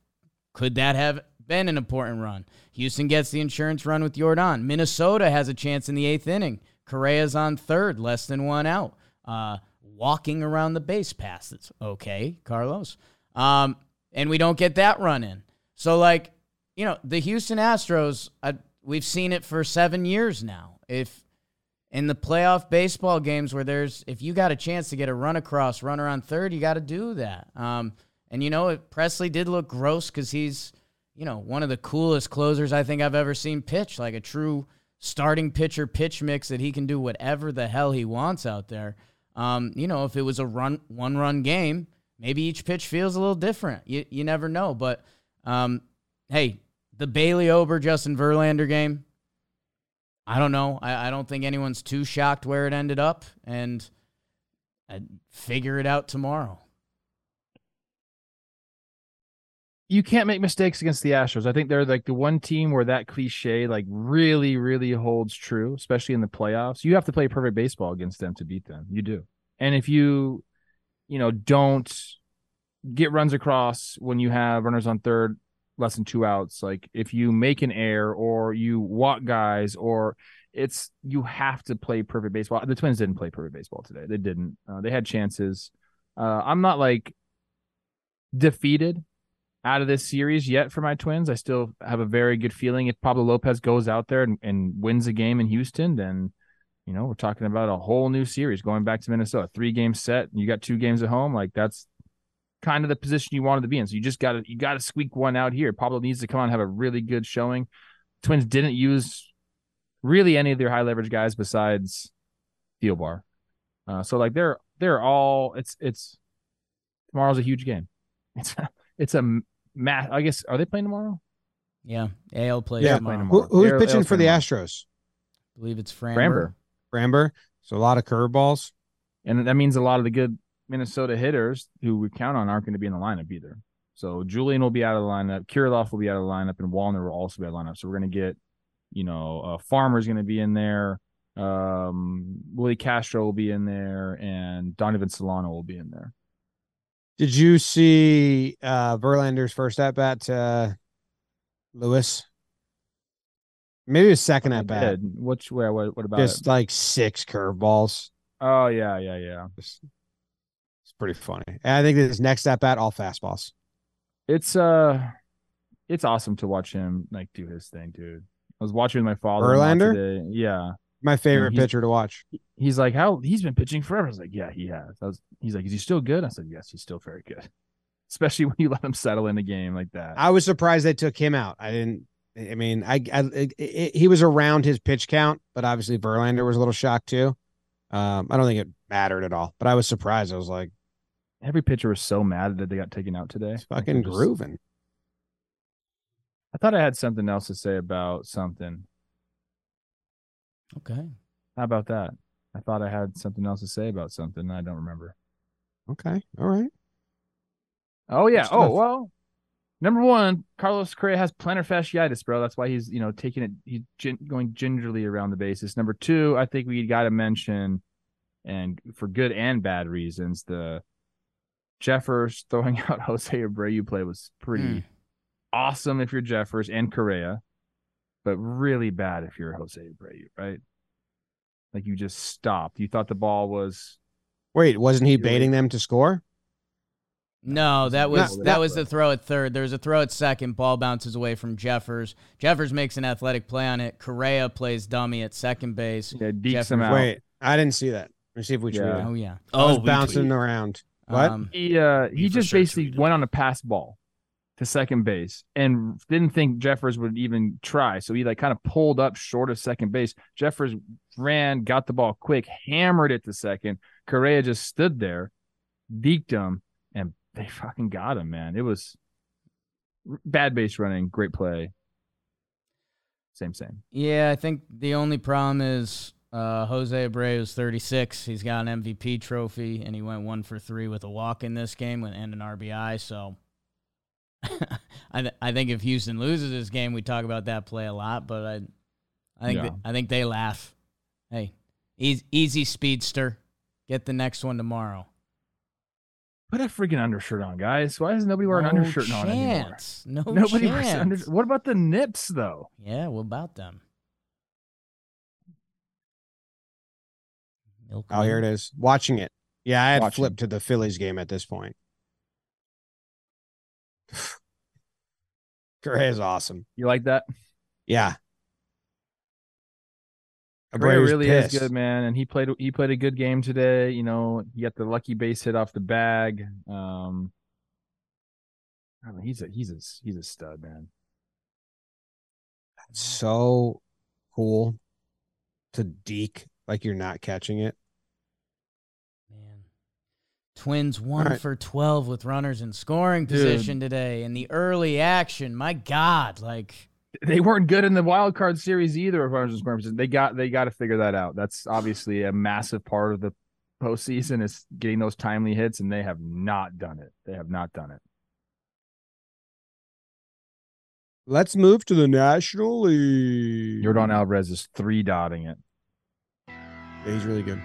could that have been an important run? Houston gets the insurance run with Jordan. Minnesota has a chance in the eighth inning. Correa's on third, less than one out. Uh, walking around the base passes. Okay, Carlos. Um, and we don't get that run in. So, like, you know, the Houston Astros, I, we've seen it for seven years now. If in the playoff baseball games where there's, if you got a chance to get a run across, runner on third, you got to do that. Um, and you know, Pressly did look gross because he's, you know, one of the coolest closers I think I've ever seen pitch, like a true starting pitcher pitch mix that he can do whatever the hell he wants out there. Um, you know, if it was a run one run game, maybe each pitch feels a little different. You you never know. But um, hey, the Bailey Ober Justin Verlander game, I don't know. I, I don't think anyone's too shocked where it ended up, and I'd figure it out tomorrow. you can't make mistakes against the Astros. I think they're like the one team where that cliche like really, really holds true, especially in the playoffs. You have to play perfect baseball against them to beat them. You do. And if you, you know, don't get runs across when you have runners on third, less than two outs, like if you make an error or you walk guys or it's you have to play perfect baseball. The Twins didn't play perfect baseball today. They didn't. Uh, they had chances. Uh, I'm not like defeated out of this series yet for my Twins. I still have a very good feeling if Pablo Lopez goes out there and, and wins a game in Houston, then you know we're talking about a whole new series going back to Minnesota, three game set. You got two games at home, like that's kind of the position you wanted to be in. So you just got to you got to squeak one out here. Pablo needs to come on and have a really good showing. Twins didn't use really any of their high leverage guys besides Thielbar. Uh, so like they're they're all it's it's tomorrow's a huge game. It's it's a math. I guess are they playing tomorrow? Yeah, AL plays Yeah, tomorrow. Who, who's They're- pitching they'll for the tomorrow. Astros? I believe it's Framber. Framber. Framber. So a lot of curveballs. And that means a lot of the good Minnesota hitters who we count on aren't going to be in the lineup either. So Julien will be out of the lineup. Kirilloff will be out of the lineup, and Wallner will also be out of the lineup. So we're going to get, you know, uh, Farmer's going to be in there. Um, Willi Castro will be in there, and Donovan Solano will be in there. Did you see uh Verlander's first at bat to Lewis? Maybe his second at bat. Which where? What, what about Just it? like six curveballs. Oh yeah, yeah, yeah. It's pretty funny. And I think his next at bat, all fastballs. It's uh, it's awesome to watch him like do his thing, dude. I was watching with my father Verlander? today. Yeah, My favorite pitcher to watch. he's like, how he's been pitching forever. I was like, yeah, he has. I was, he's like, is he still good? I said, yes, he's still very good. Especially when you let him settle in a game like that. I was surprised they took him out. I didn't. I mean, I, I it, it, he was around his pitch count, but obviously Verlander was a little shocked too. Um, I don't think it mattered at all, but I was surprised. I was like, Every pitcher was so mad that they got taken out today. it's fucking just- grooving. I thought I had something else to say about something. Okay. How about that? I thought I had something else to say about something. and I don't remember. Okay, all right. Oh yeah. Good Oh stuff. well. Number one, Carlos Correa has plantar fasciitis, bro. That's why he's you know taking it. He's gin- going gingerly around the bases. Number two, I think we got to mention, and for good and bad reasons, the Jeffers throwing out Jose Abreu play was pretty Hmm. awesome if you're Jeffers and Correa, but really bad if you're Jose Abreu, right? Like you just stopped. You thought the ball was Wait, wasn't he baiting them to score? No, that was No, that that- was the throw at third. There was a throw at second. Ball bounces away from Jeffers. Jeffers makes an athletic play on it. Correa plays dummy at second base. yeah dekes Jeffers- him out. Wait, I didn't see that. Let me see if we Yeah. tweeted. Oh yeah. I was bouncing tweeted. around. What? Um, he uh he We just sure basically tweeted. went on a pass ball to second base and didn't think Jeffers would even try. So he like kind of pulled up short of second base. Jeffers ran, got the ball quick, hammered it to second. Correa just stood there, deked him, and they fucking got him, man. It was bad base running, great play. Same, same. yeah, I think the only problem is uh, Jose Abreu is 36. He's got an MVP trophy, and he went one for three with a walk in this game and an RBI. So I th- I think if Houston loses this game, we talk about that play a lot. But I I think Yeah. th- I think they laugh. Hey, easy, easy speedster. Get the next one tomorrow. Put a freaking undershirt on, guys. Why is nobody wearing no undershirt on anymore? chance. No Nobody chance. wears under. What about the nips though? Yeah, what about them? Milk Oh, here it is. Watching it. Yeah, I had Watching. flipped to the Phillies game at this point. Correa's awesome. You like that? Yeah. Correa Abreu's really pissed. is good, man, and he played he played a good game today. You know, he got the lucky base hit off the bag. Um, I mean, he's a he's a he's a stud, man. That's so cool to deke like you're not catching it. Man. Twins one right. for 12 with runners in scoring Dude. position today. in the early action, my God, like they weren't good in the wild card series either. Of runners and scoring position, they got they got to figure that out. That's obviously a massive part of the postseason is getting those timely hits, and they have not done it. They have not done it. Let's move to the National League. Yordan Alvarez is three dotting it. Yeah, he's really good.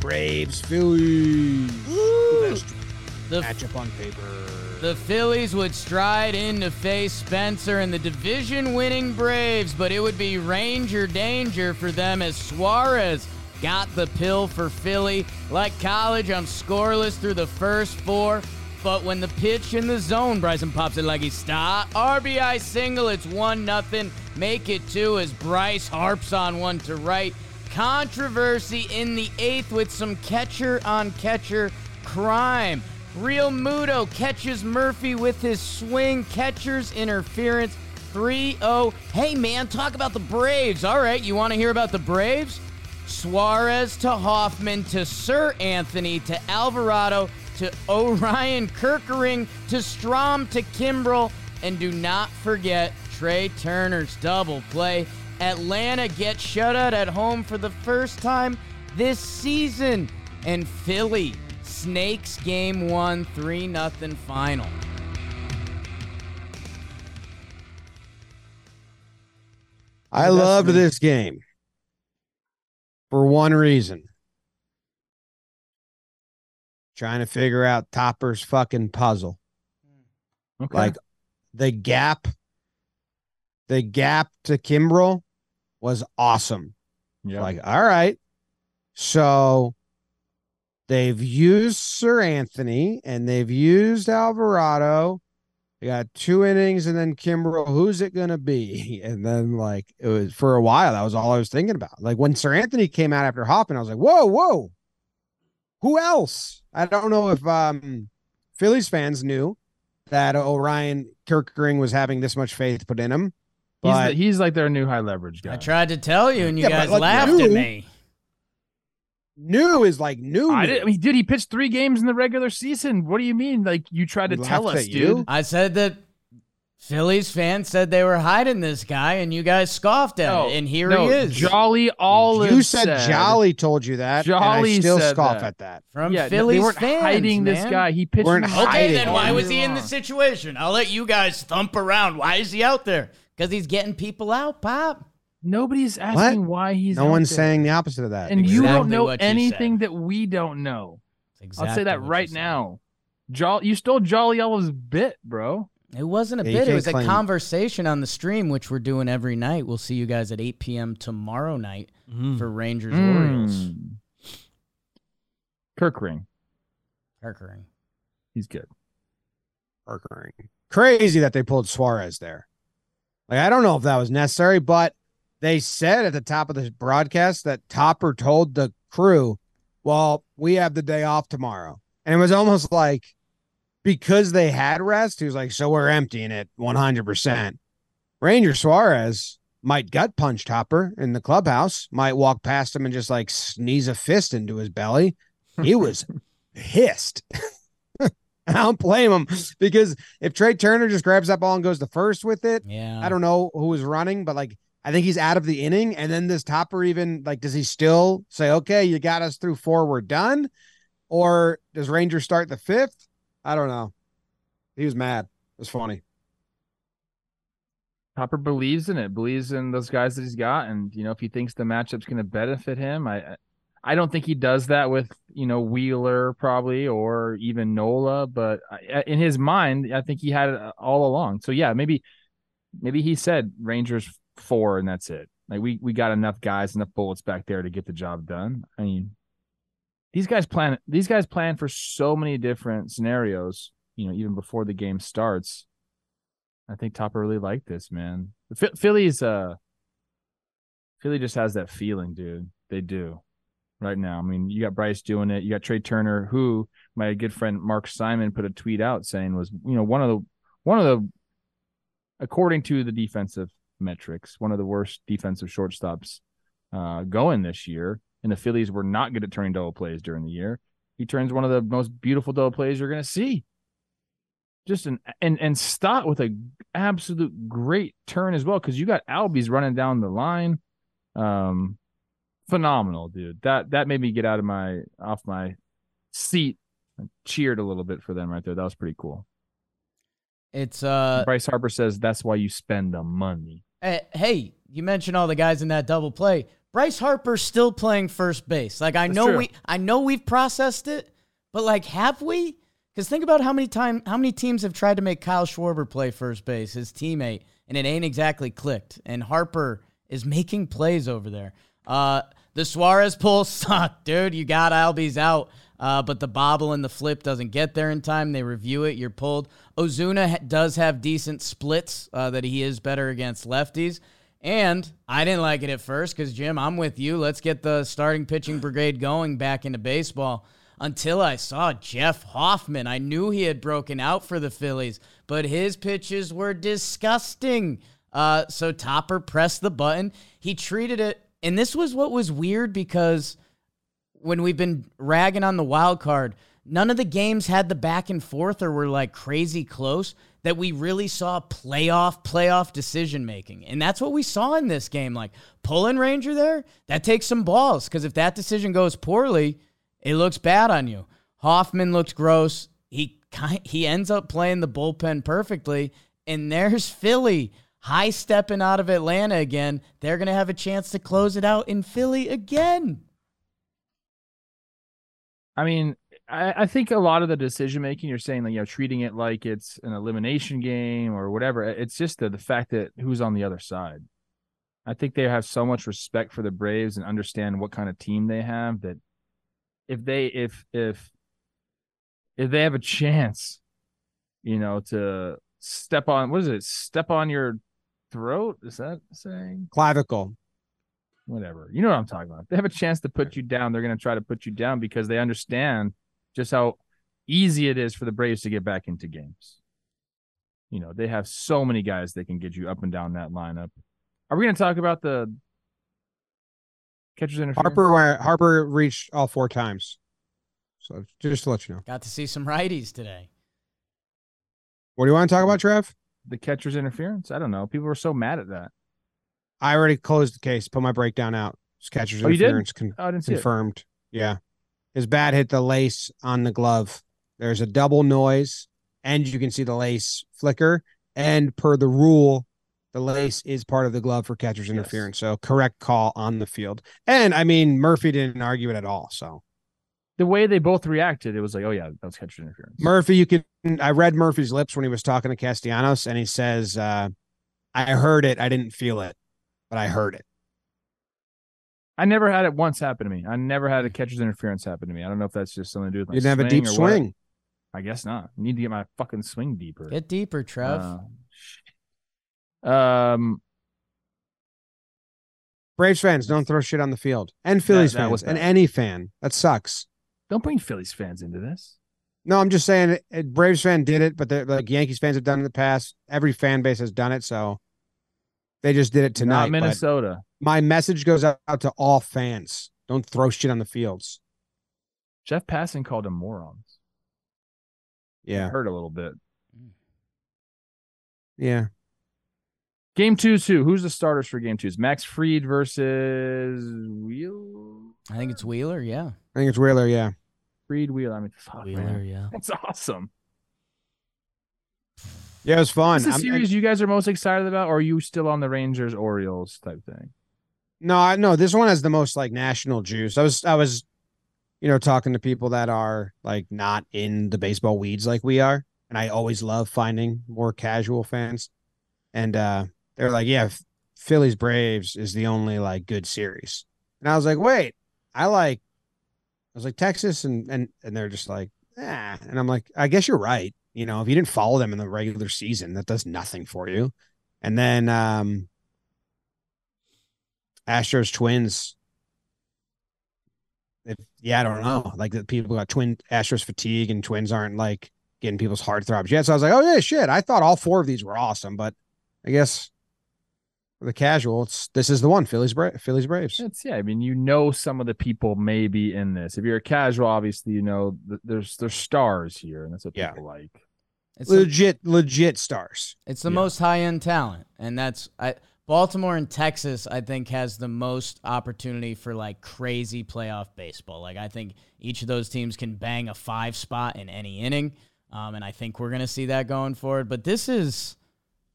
Braves, Phillies. Best The matchup on paper. The Phillies would stride in to face Spencer and the division winning Braves, but it would be Ranger danger for them as Suarez got the pill for Philly. Like college, I'm scoreless through the first four, but when the pitch in the zone, Bryson pops it like he's stop. RBI single, it's 1 nothing. Make it two as Bryce harps on one to right. Controversy in the eighth with some catcher on catcher crime. Realmuto catches Murphy with his swing, catcher's interference. 3 0. Hey, man, talk about the Braves. All right, you want to hear about the Braves? Suarez to Hoffman to Seranthony to Alvarado to Orion Kerkering to Strahm to Kimbrel. And do not forget Trea Turner's double play. Atlanta gets shut out at home for the first time this season. And Philly Snakes game one, 3 nothing final. I loved this game for one reason. Trying to figure out Topper's fucking puzzle. Okay. Like the gap, the gap to Kimbrel was awesome. yeah. Like, all right. So they've used Seranthony and they've used Alvarado. They got two innings and then Kimbrel. Who's it gonna be? And then like it was for a while, that was all I was thinking about. Like when Seranthony came out after Hoffman, I was like, whoa, whoa. Who else? I don't know if um Phillies fans knew that Orion Kerkering was having this much faith put in him. He's, But the- he's like their new high leverage guy. I tried to tell you, and you Yeah, guys like, laughed you- at me. new is like new. I did, I mean, dude, he pitched three games in the regular season. What do you mean? Like you tried to tell us, at you? dude. I said that Phillies fans said they were hiding this guy, and you guys scoffed at No, it. And here no, he is Jolly Olive. You said, Jolly told you that. and Jolly I still said scoff that. at that. from Yeah, Phillies they weren't fans, hiding this guy. He pitched. Weren't Okay, hiding then why was he in the situation? I'll let you guys thump around. Why is he out there? Because he's getting people out, Pop. Nobody's asking why he's. No out one's there. saying the opposite of that. And you don't Exactly know what you anything said. that we don't know. That's I'll say exactly that what you right said. now. Jolly, you stole Jolly Olive's bit, bro. It wasn't a Yeah, you bit. It can't was a claim- conversation on the stream, which we're doing every night. We'll see you guys at 8 p.m. tomorrow night Mm. for Rangers Orioles. Mm. Kirk Ring, Kerkering. he's good. Parkering. Crazy that they pulled Suarez there. Like I don't know if that was necessary, but they said at the top of the broadcast that Topper told the crew, "Well, we have the day off tomorrow," and it was almost like because they had rest, he was like, "So we're emptying it 100." percent Ranger Suarez might gut punch Topper in the clubhouse, might walk past him and just like sneeze a fist into his belly. He was pissed. I don't blame him because if Trea Turner just grabs that ball and goes to first with it, Yeah. I don't know who is running, but like I think he's out of the inning. And then this topper even like, does he still say, okay, you got us through four, we're done? Or does Ranger start the fifth? I don't know. He was mad. It was funny. Topper believes in it, believes in those guys that he's got, and you know if he thinks the matchup's going to benefit him, I, I- don't think he does that with you know Wheeler probably or even Nola, but in his mind, I think he had it all along. So yeah, maybe maybe he said Rangers four and that's it. Like we we got enough guys, enough bullets back there to get the job done. I mean, these guys plan these guys plan for so many different scenarios. You know, even before the game starts. I think Topper really liked this, man. Ph- Philly's uh Philly just has that feeling, dude. They do. Right now. I mean, you got Bryce doing it. You got Trea Turner, who my good friend Mark Simon put a tweet out saying was, you know, one of the one of the according to the defensive metrics, one of the worst defensive shortstops uh going this year. And the Phillies were not good at turning double plays during the year. He turns one of the most beautiful double plays you're gonna see. just an and and Stott with a absolute great turn as well because you got Albies running down the line. Um, phenomenal, dude. That that made me get out of my off my seat and cheered a little bit for them right there. That was pretty cool. It's uh Bryce Harper says that's why you spend the money. eh, hey, you mentioned all the guys in that double play. Bryce Harper's still playing first base. Like I That's know true. we I know we've processed it, but like have we? Because think about how many time how many teams have tried to make Kyle Schwarber play first base, his teammate, and it ain't exactly clicked. And Harper is making plays over there. Uh the Suarez pull sucked, dude. You got Albies out. Uh, but the bobble and the flip doesn't get there in time. They review it. You're pulled. Ozuna ha- does have decent splits uh, that he is better against lefties. And I didn't like it at first because, Jim, I'm with you. Let's get the starting pitching brigade going back into baseball. Until I saw Jeff Hoffman, I knew he had broken out for the Phillies, but his pitches were disgusting. Uh, so Topper pressed the button. He treated it, and this was what was weird because when we've been ragging on the wild card, none of the games had the back and forth or were like crazy close that we really saw playoff playoff decision making. And that's what we saw in this game. Like pulling Ranger there, that takes some balls because if that decision goes poorly, it looks bad on you. Hoffman looked gross. He he ends up playing the bullpen perfectly, and there's Philly high stepping out of Atlanta again. They're gonna have a chance to close it out in Philly again. I mean, I, I think a lot of the decision making you're saying like you know treating it like it's an elimination game or whatever. It's just the, the fact that who's on the other side. I think they have so much respect for the Braves and understand what kind of team they have that if they if if if they have a chance, you know, to step on what is it? Step on your throat? Is that saying? Clavicle. whatever. You know what I'm talking about. If they have a chance to put you down, they're going to try to put you down because they understand just how easy it is for the Braves to get back into games. You know, they have so many guys that can get you up and down that lineup. Are we going to talk about the catcher's interference? Harper Harper reached all four times. So just to let you know. Got to see some righties today. What do you want to talk about, Trev? The catcher's interference? I don't know. People were so mad at that. I already closed the case. Put my breakdown out. It's catcher's Oh, interference con- Oh, I didn't see it. confirmed. Yeah, his bat hit the lace on the glove. There's a double noise, and you can see the lace flicker. And per the rule, the lace is part of the glove for catcher's interference. So correct call on the field. And I mean, Murphy didn't argue it at all. So The way they both reacted, it was like, oh yeah, that was catcher's interference. Murphy, you can. I read Murphy's lips when he was talking to Castellanos, and he says, uh, "I heard it. I didn't feel it, but I heard it." I never had it once happen to me. I never had a catcher's interference happen to me. I don't know if that's just something to do with my You didn't have a deep or what. swing. I guess not. I need to get my fucking swing deeper. Get deeper, Trev. Uh, um, Braves fans don't throw shit on the field, and Phillies that was fans, and any fan. That sucks. Don't bring Phillies fans into this. No, I'm just saying, uh, Braves fan did it, but the like Yankees fans have done it in the past. Every fan base has done it, so they just did it tonight. Not Minnesota. My message goes out to all fans: don't throw shit on the fields. Jeff Passan called them morons. Yeah, Hurt a little bit. yeah. Game two, two. Who's the starters for game two? Is Max Fried versus Wheeler. I think it's Wheeler. Yeah, I think it's Wheeler. Yeah, Fried Wheel. I mean, fuck, Wheeler, man. yeah. That's awesome. yeah. It was fun. Is the I'm- series you guys are most excited about, or are you still on the Rangers Orioles type thing? No, I no, this one has the most like national juice. I was I was you know talking to people that are like not in the baseball weeds like we are, and I always love finding more casual fans. And uh they're like, "Yeah, Phillies Braves is the only like good series." And I was like, "Wait, I like I was like Texas and and and they're just like, "Ah." And I'm like, "I guess you're right. You know, if you didn't follow them in the regular season, that does nothing for you." And then um Astros Twins. If, yeah, I don't know. Like the people got twin Astros fatigue and twins aren't like getting people's heart throbs yet. So I was like, oh yeah, shit. I thought all four of these were awesome, but I guess the casual, it's this is the one. Phillies Bra- Phillies Braves. It's yeah. I mean, you know, some of the people may be in this. If you're a casual, obviously, you know th- there's there's stars here, and that's what Yeah. people like. It's the, legit, legit stars. it's the Yeah. most high end talent, and that's I. Baltimore and Texas, I think, has the most opportunity for like crazy playoff baseball. Like I think each of those teams can bang a five spot in any inning, um, and I think we're gonna see that going forward. But this is,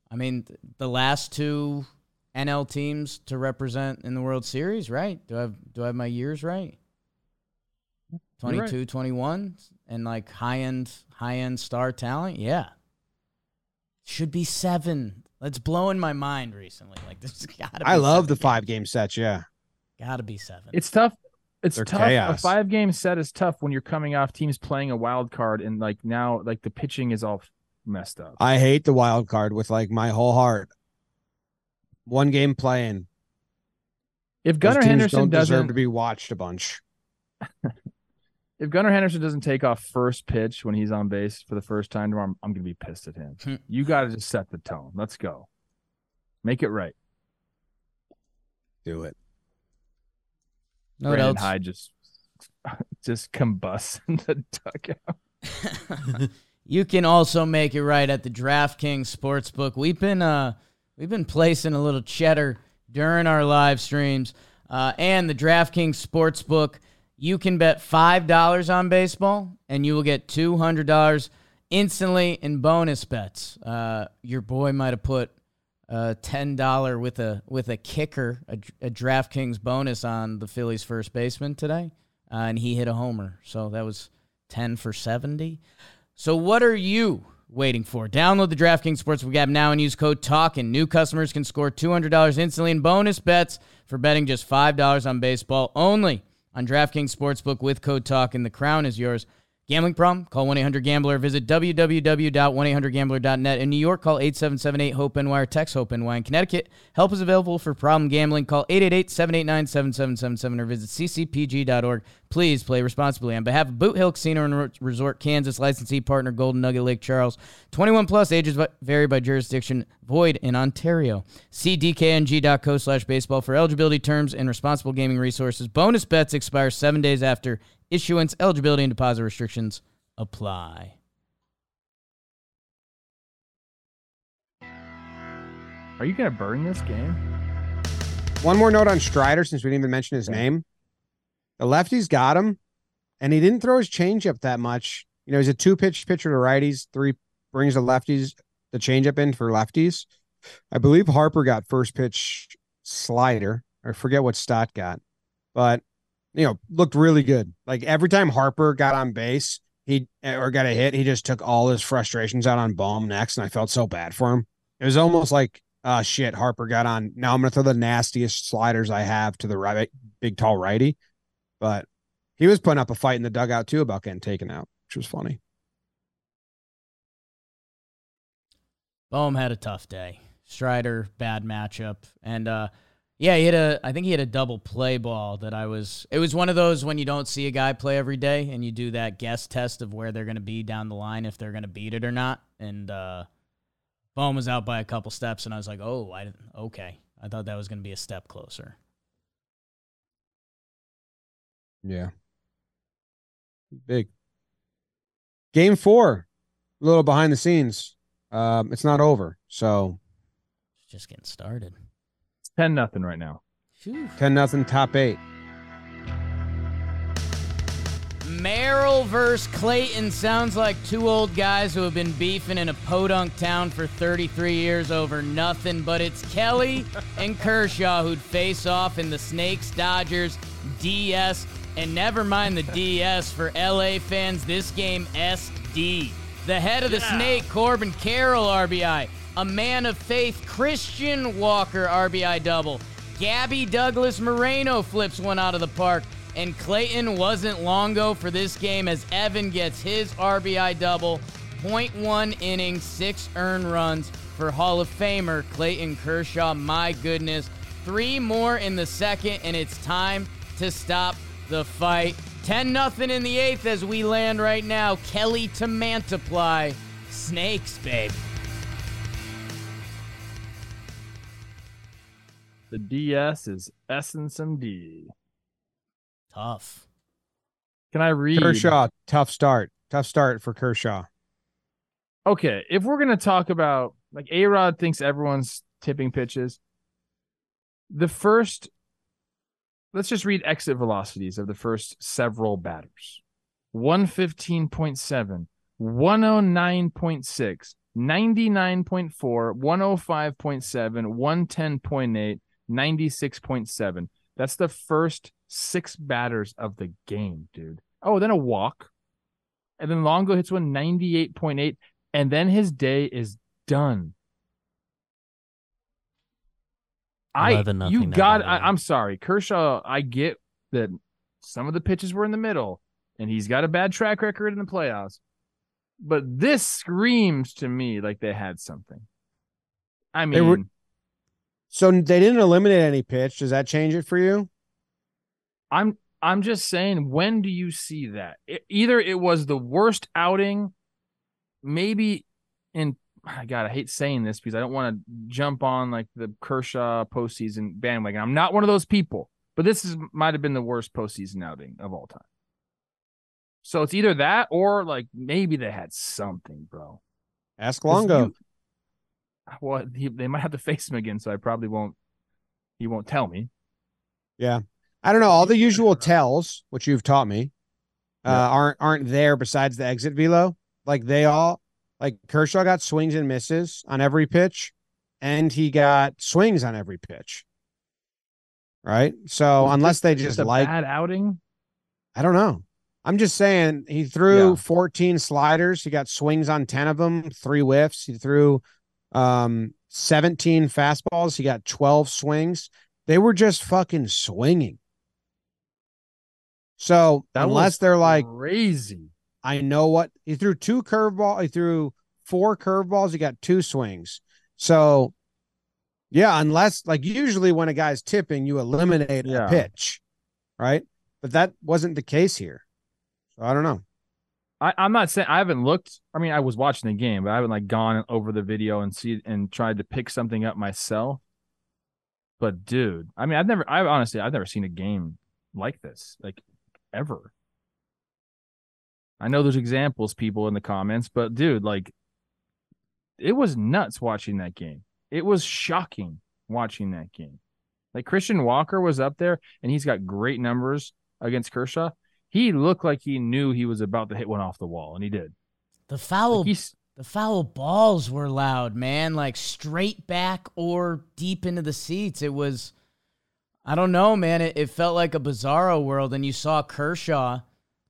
I mean, the last two NL teams to represent in the World Series, right? Do I have do I have my years right? You're right. 22, 21 and like high end high end star talent. Yeah. Should be 7. That's blowing my mind recently. Like this got to be I love the seven five game sets. Yeah. Got to be 7. It's tough. It's They're tough. chaos. A five game set is tough when you're coming off teams playing a wild card and like now like the pitching is all messed up. I hate the wild card with like my whole heart. One game playing. If Gunnar Henderson don't deserve to be watched a bunch. if Gunnar Henderson doesn't take off first pitch when he's on base for the first time tomorrow, I'm, I'm gonna be pissed at him. Hmm. you got to just set the tone. Let's go. Make it right. Do it. no what Brandon else? Hyde just just combusts in the dugout. you can also make it right at the DraftKings Sportsbook. We've been uh we've been placing a little cheddar during our live streams. Uh, and the DraftKings Sportsbook, you can bet five dollars on baseball and you will get two hundred dollars instantly in bonus bets. Uh, your boy might have put uh, ten dollar with a with a kicker, a, a DraftKings bonus on the Phillies first baseman today, uh, and he hit a homer. So that was ten for seventy. So what are you waiting for? Download the DraftKings Sportsbook app now and use code TALK, and New customers can score two hundred dollars instantly in bonus bets for betting just five dollars on baseball only on DraftKings Sportsbook with code TALK, and The crown is yours. Gambling problem? Call 1-800-GAMBLER. Visit www.1800gambler.net. In New York, call 877-8-HOPE-NY or text HOPE-NY. In Connecticut, help is available for problem gambling. Call 888-789-7777 or visit ccpg.org. Please play responsibly. On behalf of Boot Hill Casino and Resort, Kansas, licensee partner Golden Nugget Lake Charles. 21 plus, ages vary by jurisdiction, void in Ontario. See dkng.co slash baseball for eligibility terms and responsible gaming resources. Bonus bets expire seven days after issuance. Eligibility and deposit restrictions apply. Are you gonna burn this game? One more note on Strider since we didn't even mention his Okay. name. The lefties got him, and he didn't throw his changeup that much. You know, he's a two pitch pitcher to righties, three brings the lefties, the changeup in for lefties. I believe Harper got first pitch slider. I forget what Stott got, but you know, looked really good. Like every time Harper got on base, he or got a hit, he just took all his frustrations out on Bohm next, and I felt so bad for him. It was almost like, uh, shit, Harper got on. Now I'm gonna throw the nastiest sliders I have to the right, big tall righty. But he was putting up a fight in the dugout too about getting taken out, which was funny. Bohm had a tough day. Strider, bad matchup. And uh yeah, he hit a I think he had a double play ball that I was it was one of those when you don't see a guy play every day and you do that guess test of where they're gonna be down the line if they're gonna beat it or not. And uh Bohm was out by a couple steps and I was like, Oh, I okay. I thought that was gonna be a step closer. Yeah. Big. Game four, a little behind the scenes. Um, it's not over. So Just getting started. It's ten nothing right now. Phew. 10 nothing top eight. Merrill versus Clayton sounds like two old guys who have been beefing in a podunk town for 33 years over nothing, but it's Kelly and Kershaw who'd face off in the Snakes Dodgers DS. And never mind the DS for LA fans, this game SD. The head of the Snake, Corbin Carroll RBI. A man of faith, Christian Walker RBI double. Gabby Douglas Moreno flips one out of the park. And Clayton wasn't long go for this game as Evan gets his RBI double. 0.1 innings, six earned runs for Hall of Famer Clayton Kershaw. My goodness. Three more in the second, and it's time to stop the fight. 10 0 in the eighth as we land right now. Kelly to Mantiply. Snakes, babe. The DS is Essence MD. Tough. Can I read? Kershaw, tough start. Tough start for Kershaw. okay, if we're gonna talk about like A Rod thinks everyone's tipping pitches, the first let's just read exit velocities of the first several batters 115.7, 109.6, 99.4, 105.7, 110.8, 96.7. That's the first six batters of the game, dude. Oh, then a walk. And then Longo hits one 98.8. And then his day is done. I 11 nothing you now, got I, I'm sorry. Kershaw, I get that some of the pitches were in the middle and he's got a bad track record in the playoffs. But this screams to me like they had something. I They mean, were- So they didn't eliminate any pitch. Does that change it for you? I'm I'm just saying, when do you see that? It, either it was the worst outing, maybe in I God, I hate saying this because I don't want to jump on like the Kershaw postseason bandwagon. I'm not one of those people, but this is might have been the worst postseason outing of all time. So it's either that or like maybe they had something, bro. Ask Longo. you- well, he, they might have to face him again, so I probably won't. He won't tell me. Yeah, I don't know. All the usual tells, which you've taught me, uh, Yeah. aren't aren't there besides the exit velo. Like they all, like Kershaw got swings and misses on every pitch, and he got swings on every pitch. Right. So Was unless they just like, bad outing. I don't know. I'm just saying he threw Yeah. 14 sliders. He got swings on 10 of them, three whiffs. He threw um 17 fastballs. He got 12 swings. They were just fucking swinging. So That unless they're like, crazy. I know what he threw two curveball, he threw four curveballs, he got two swings. So yeah, unless like usually when a guy's tipping, you eliminate Yeah. a pitch, right? But that wasn't the case here. So I don't know. I, I'm not saying I haven't looked. I mean, I was watching the game, but I haven't like gone over the video and see and tried to pick something up myself. But dude, I mean, I've never, I honestly, I've never seen a game like this, like ever. I know there's examples, people in the comments, but dude, like, it was nuts watching that game. It was shocking watching that game. Like Christian Walker was up there, and he's got great numbers against Kershaw he looked like he knew he was about to hit one off the wall, and he did. The foul Like the foul balls were loud, man, like straight back or deep into the seats. It was I don't know, man. It, it felt like a bizarro world and you saw Kershaw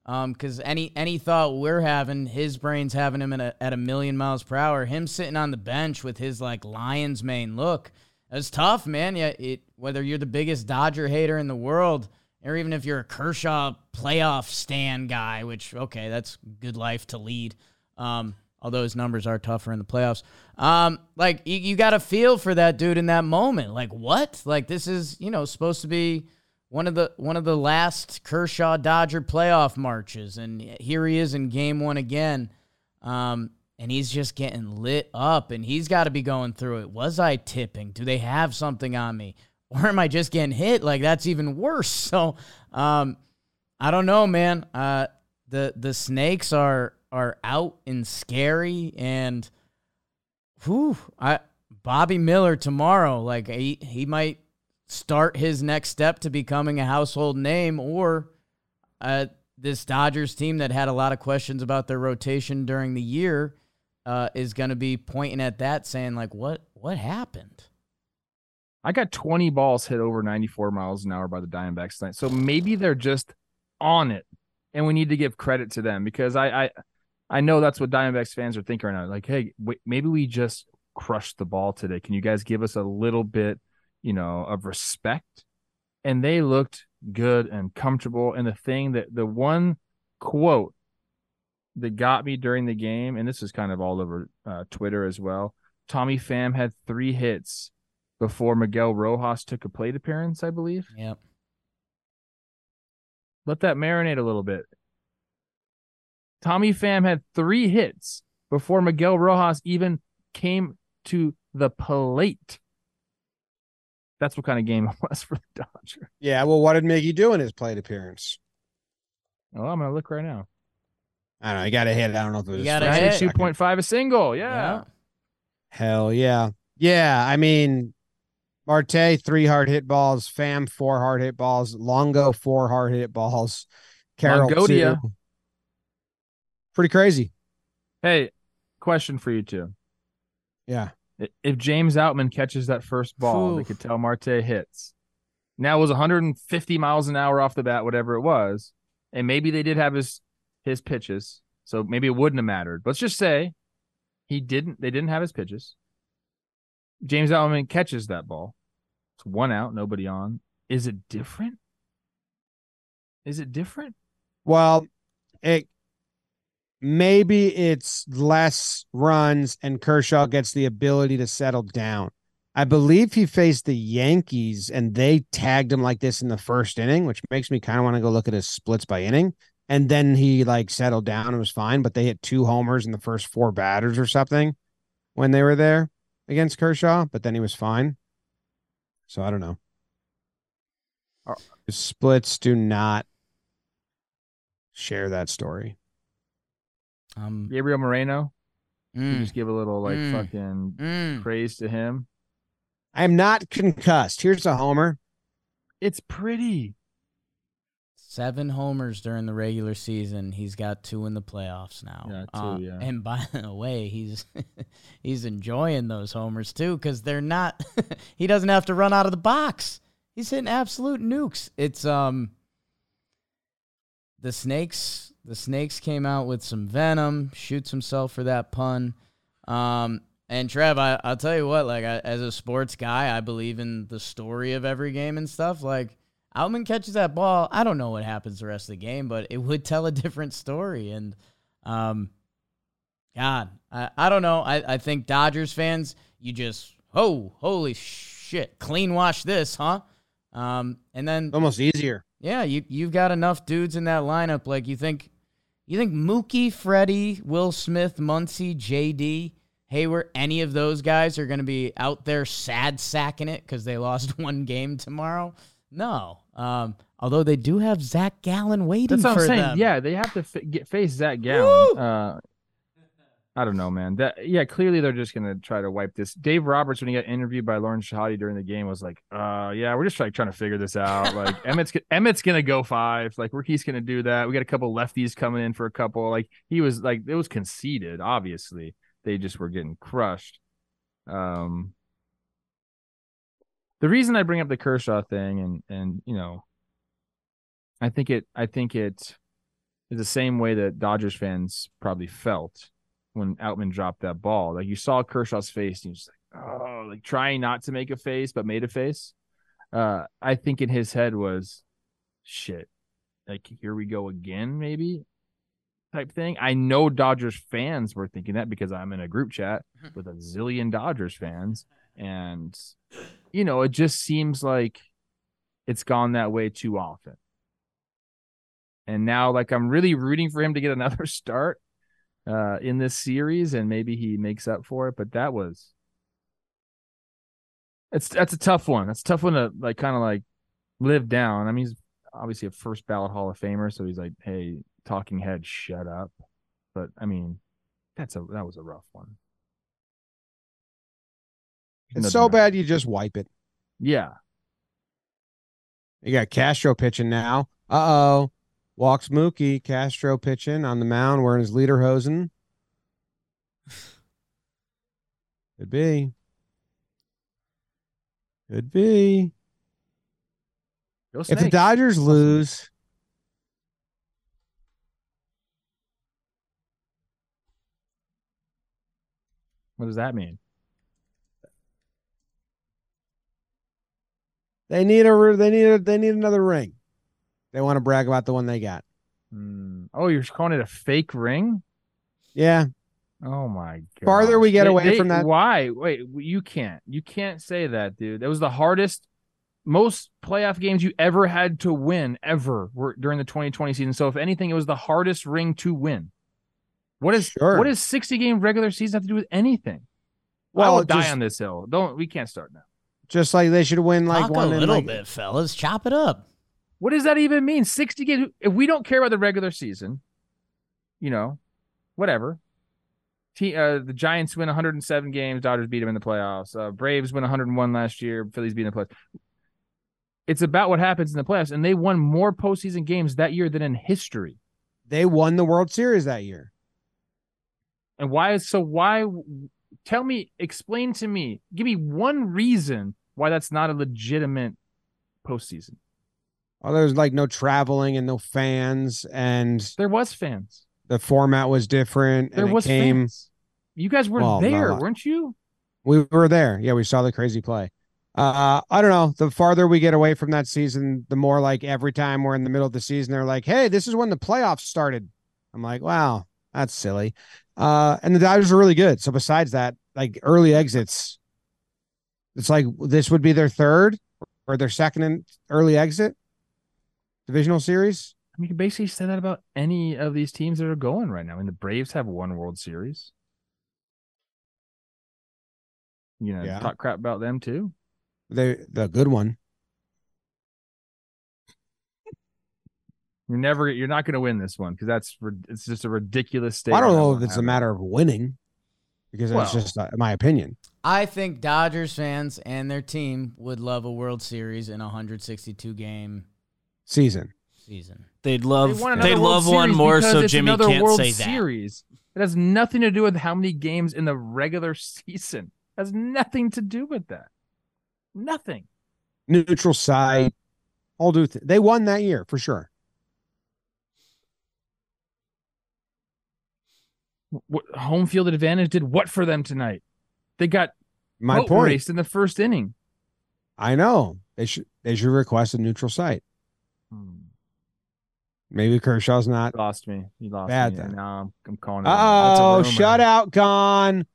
um cuz any any thought we're having, his brain's having him at a, at a million miles per hour. Him sitting on the bench with his like lion's mane look. It's tough, man. Yeah, it whether you're the biggest Dodger hater in the world or even if you're a Kershaw playoff stand guy, which okay, that's good life to lead. Um, although his numbers are tougher in the playoffs. Um, like you, you got to feel for that dude in that moment. Like what? Like this is you know supposed to be one of the one of the last Kershaw Dodger playoff marches, and here he is in Game One again. Um, and he's just getting lit up, and he's got to be going through it. Was I tipping? Do they have something on me? Or am I just getting hit? Like that's even worse. So, um, I don't know, man. Uh, the the snakes are are out and scary, and whew, I Bobby Miller tomorrow. Like he he might start his next step to becoming a household name, or uh, this Dodgers team that had a lot of questions about their rotation during the year uh, is going to be pointing at that, saying like, what what happened? I got 20 balls hit over 94 miles an hour by the Diamondbacks tonight. So maybe they're just on it, and we need to give credit to them because I I, I know that's what Diamondbacks fans are thinking right now. Like, hey, wait, maybe we just crushed the ball today. Can you guys give us a little bit, you know, of respect? And they looked good and comfortable. And the thing that the one quote that got me during the game, and this is kind of all over uh, Twitter as well. Tommy Pham had three hits before Miguel Rojas took a plate appearance, I believe. Yep. Let that marinate a little bit. Tommy Pham had three hits before Miguel Rojas even came to the plate. That's what kind of game it was for the Dodgers. Yeah. Well, what did Miggy do in his plate appearance? Oh, I'm gonna look right now. I don't know. He got a hit. I don't know if it was You got a hit. second. Ninety-two point five a single. Yeah. Yeah. Hell yeah. Yeah. I mean, Marte, three hard hit balls. Pham, four hard hit balls. Longo, four hard hit balls. Carroll, Longoria. two. Pretty crazy. Hey, question for you two. Yeah. If James Outman catches that first ball, they Phew. Ketel Marte hits. Now it was 150 miles an hour off the bat, whatever it was, and maybe they did have his his pitches, so maybe it wouldn't have mattered. Let's just say he didn't. They didn't have his pitches. James Outman catches that ball. It's one out, nobody on. Is it different? Is it different? Well, it maybe it's less runs and Kershaw gets the ability to settle down. I believe he faced the Yankees and they tagged him like this in the first inning, which makes me kind of want to go look at his splits by inning. And then he like settled down and was fine, but they hit two homers in the first four batters or something when they were there against Kershaw, but then he was fine. So I don't know. His splits do not share that story. Um, Gabriel Moreno. You mm, just give a little like Mm. fucking mm. praise to him. I am not concussed. Here's a homer. It's pretty. Seven homers during the regular season. He's got two in the playoffs now. Yeah, two, Uh, yeah. And by the way, he's he's enjoying those homers too because they're not. he doesn't have to run out of the box. He's hitting absolute nukes. It's um. The snakes. The snakes came out with some venom. Shoots himself for that pun. Um. And Trev, I, I'll tell you what. Like, I, as a sports guy, I believe in the story of every game and stuff. Like, Outman catches that ball. I don't know what happens the rest of the game, but it would tell a different story. And um, God, I, I don't know. I, I think Dodgers fans, you just oh holy shit, clean wash this, huh? Um, and then Almost easier. yeah, you you've got enough dudes in that lineup. Like you think, you think Mookie, Freddie, Will Smith, Muncy, J.D. Heyward, any of those guys are going to be out there sad sacking it because they lost one game tomorrow? No. Um, although they do have Zach Gallen waiting That's what for I'm saying. them. Yeah, they have to f- get face Zach! Gallen. Uh, I don't know, man. That yeah, clearly they're just gonna try to wipe this. Dave Roberts, when he got interviewed by Lauren Shehadi during the game, was like, "Uh, yeah, we're just like trying to figure this out. Like Emmet's Emmet's gonna go five. Like Ricky's gonna do that. We got a couple lefties coming in for a couple. Like he was like it was conceded. Obviously, they just were getting crushed. Um, the reason I bring up the Kershaw thing, and and you know, I think it, I think it is the same way that Dodgers fans probably felt when Outman dropped that ball. Like you saw Kershaw's face, and just like, oh, like trying not to make a face, but made a face. Uh, I think in his head was, shit, like here we go again, maybe type thing. I know Dodgers fans were thinking that because I'm in a group chat with a zillion Dodgers fans, and you know, it just seems like it's gone that way too often. And now, like, I'm really rooting for him to get another start uh, in this series, and maybe he makes up for it. But that was, it's that's a tough one. That's a tough one to like, kind of like live down. I mean, he's obviously a first ballot Hall of Famer, so he's like, hey, talking head, shut up. But I mean, that's a that was a rough one. It's so else. bad you just wipe it. Yeah. You got Castro pitching now. Uh oh. Walks Mookie. Castro pitching on the mound wearing his lederhosen. Could be. Could be. If the Dodgers lose, What does that mean? They need a they need a they need another ring. They want to brag about the one they got. Hmm. Oh, you're calling it a fake ring? Yeah. Oh my god. Farther we get away from that- Why? Wait, you can't. You can't say that, dude. That was the hardest most playoff games you ever had to win ever were during the 2020 season. So if anything, it was the hardest ring to win. What is Sure. what does 60 game regular season have to do with anything? Well, I will die just- on this hill. Don't we can't start now. Just like they should win like Talk one a little like, bit, fellas. Chop it up. What does that even mean? 60 games. If we don't care about the regular season, you know, whatever. T, uh, the Giants win 107 games. Dodgers beat them in the playoffs. Uh, Braves win 101 last year. Phillies beat in the playoffs. It's about what happens in the playoffs, and they won more postseason games that year than in history. They won the World Series that year. And why so? Why? Tell me, explain to me, give me one reason why that's not a legitimate postseason. Oh, there's like no traveling and no fans, and There was fans. the format was different. There and was came. fans. You guys were Well, there, weren't you? We were there. Yeah, we saw the crazy play. Uh, I don't know. The farther we get away from that season, the more like every time we're in the middle of the season, they're like, "Hey, this is when the playoffs started." I'm like, "Wow, that's silly." Uh, and the Dodgers are really good. So besides that, like early exits, it's like this would be their third or their second and early exit divisional series. I mean, you can basically say that about any of these teams that are going right now. I mean, the Braves have one World Series. You know, Yeah. talk crap about them too. They the good one. You're never, you're not going to win this one because that's it's just a ridiculous state. I don't know if it's a matter of winning because that's Well- just uh, my opinion. I think Dodgers fans and their team would love a World Series in a 162 game Season. season. They'd love want they another love World one more so Jimmy can't World say that. Series. It has nothing to do with how many games in the regular season. It has nothing to do with that. Nothing. neutral site, all do th- they won that year for sure. What, home field advantage did what for them tonight? They got My boat point. raced in the first inning. I know they should they should request a neutral site. Hmm. Maybe Kershaw's not. You lost me. You lost Bad me. then. No, I'm, I'm calling it. Oh, rumor. shut out, gone.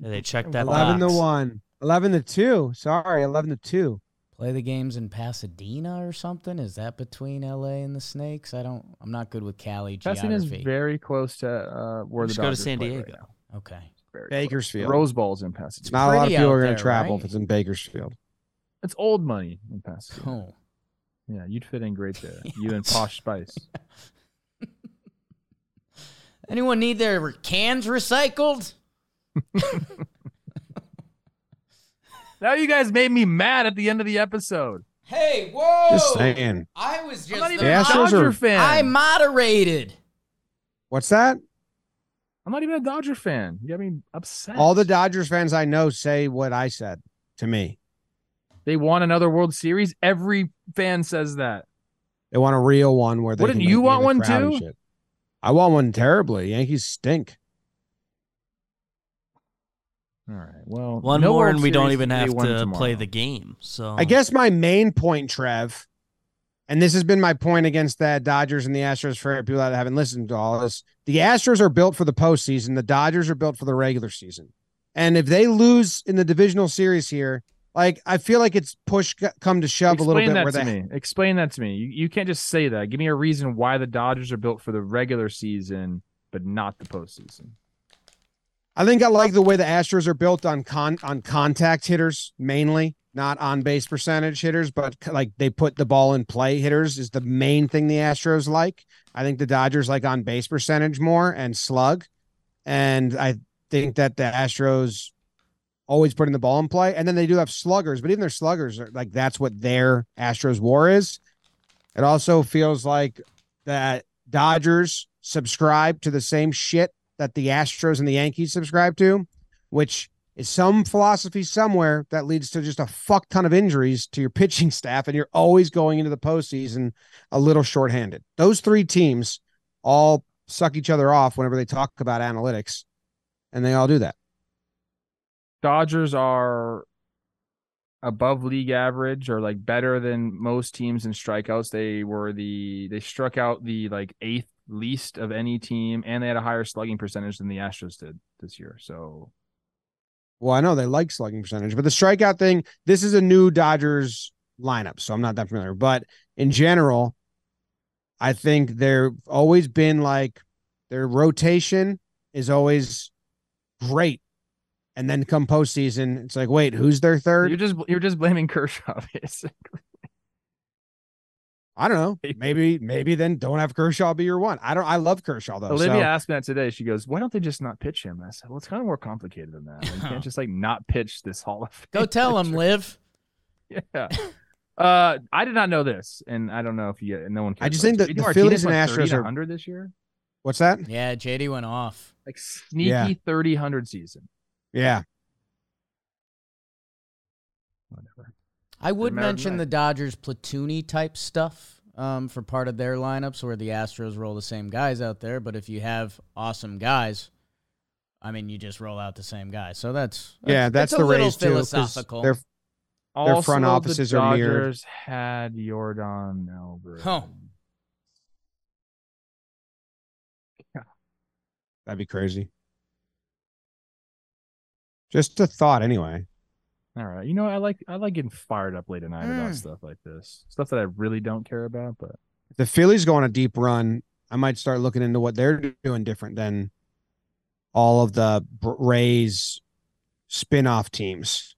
Yeah, they checked that Eleven box. to one. Eleven to two. Sorry, eleven to two. Play the games in Pasadena or something? Is that between LA and the Snakes? I don't. I'm not good with Cali Pasadena is geography. very close to uh, where Just the go to Dodgers San play Diego. right now. okay. Very close. Bakersfield. Rose Bowl's in Pasadena. Not a lot of people are going to travel right? if it's in Bakersfield. It's old money in Pasadena. Oh. Yeah, you'd fit in great there. You and Posh Spice. Anyone need their cans recycled? now you guys made me mad at the end of the episode. Hey, whoa! Just saying. I was I'm just not even The a Astros Dodger are- fan. I moderated. What's that? I'm not even a Dodger fan. You got me upset. All the Dodgers fans I know say what I said to me. they want another World Series. Every fan says that. They want a real one where they. Wouldn't can, you want one the crowd and too? I want one terribly. Yankees stink. All right. Well, One no more, and we don't even have to tomorrow. play the game. So I guess my main point, Trev, and this has been my point against the Dodgers and the Astros for people that haven't listened to all this. The Astros are built for the postseason. The Dodgers are built for the regular season. And if they lose in the divisional series here, like I feel like it's push come to shove Explain a little bit that where to they me. Explain that to me. You, you can't just say that. Give me a reason why the Dodgers are built for the regular season, but not the postseason. I think I like the way the Astros are built on con on contact hitters mainly, not on base percentage hitters, but like they put the ball in play hitters is the main thing the Astros like. I think the Dodgers like on base percentage more and slug, and I think that the Astros always putting the ball in play, and then they do have sluggers, but even their sluggers are like that's what their Astros war is. It also feels like that Dodgers subscribe to the same shit that the Astros and the Yankees subscribe to, which is some philosophy somewhere that leads to just a fuck ton of injuries to your pitching staff, and you're always going into the postseason a little shorthanded. Those three teams all suck each other off whenever they talk about analytics, and they all do that. Dodgers are above league average or like better than most teams in strikeouts. They were the they struck out the like eighth least of any team, and they had a higher slugging percentage than the Astros did this year. So Well, I know they like slugging percentage, but the strikeout thing, this is a new Dodgers lineup, so I'm not that familiar. But in general, I think they've always been like their rotation is always great. And then come postseason, it's like, wait, who's their third? you're just you're just blaming Kershaw, basically. I don't know. Maybe maybe then don't have Kershaw be your one. I don't. I love Kershaw though. Olivia so- asked me that today. She goes, "Why don't they just not pitch him?" I said, "Well, it's kind of more complicated than that. You can't just like not pitch this Hall of Fame." Go tell him, pitcher." Liv. Yeah. Uh, I did not know this, and I don't know if you. No one. Can. I just about think that JD the Phillies Martinez and went 30 Astros are- under this year. What's that? Yeah, JD went off. Like sneaky Yeah. 30 100 season. Yeah. I would matter mention tonight. the Dodgers platoony type stuff um, for part of their lineups where the Astros roll the same guys out there. But if you have awesome guys, I mean, you just roll out the same guys. So that's, Yeah, that's a the little Rays too. 'cause philosophical. They're Their front offices the are mirrored. Dodgers had Yordan Alvarez. Huh. that'd be crazy. Just a thought, anyway. All right. You know, I like I like getting fired up late at night about Mm. stuff like this. Stuff that I really don't care about, but If the Phillies go on a deep run, I might start looking into what they're doing different than all of the Rays spin-off teams.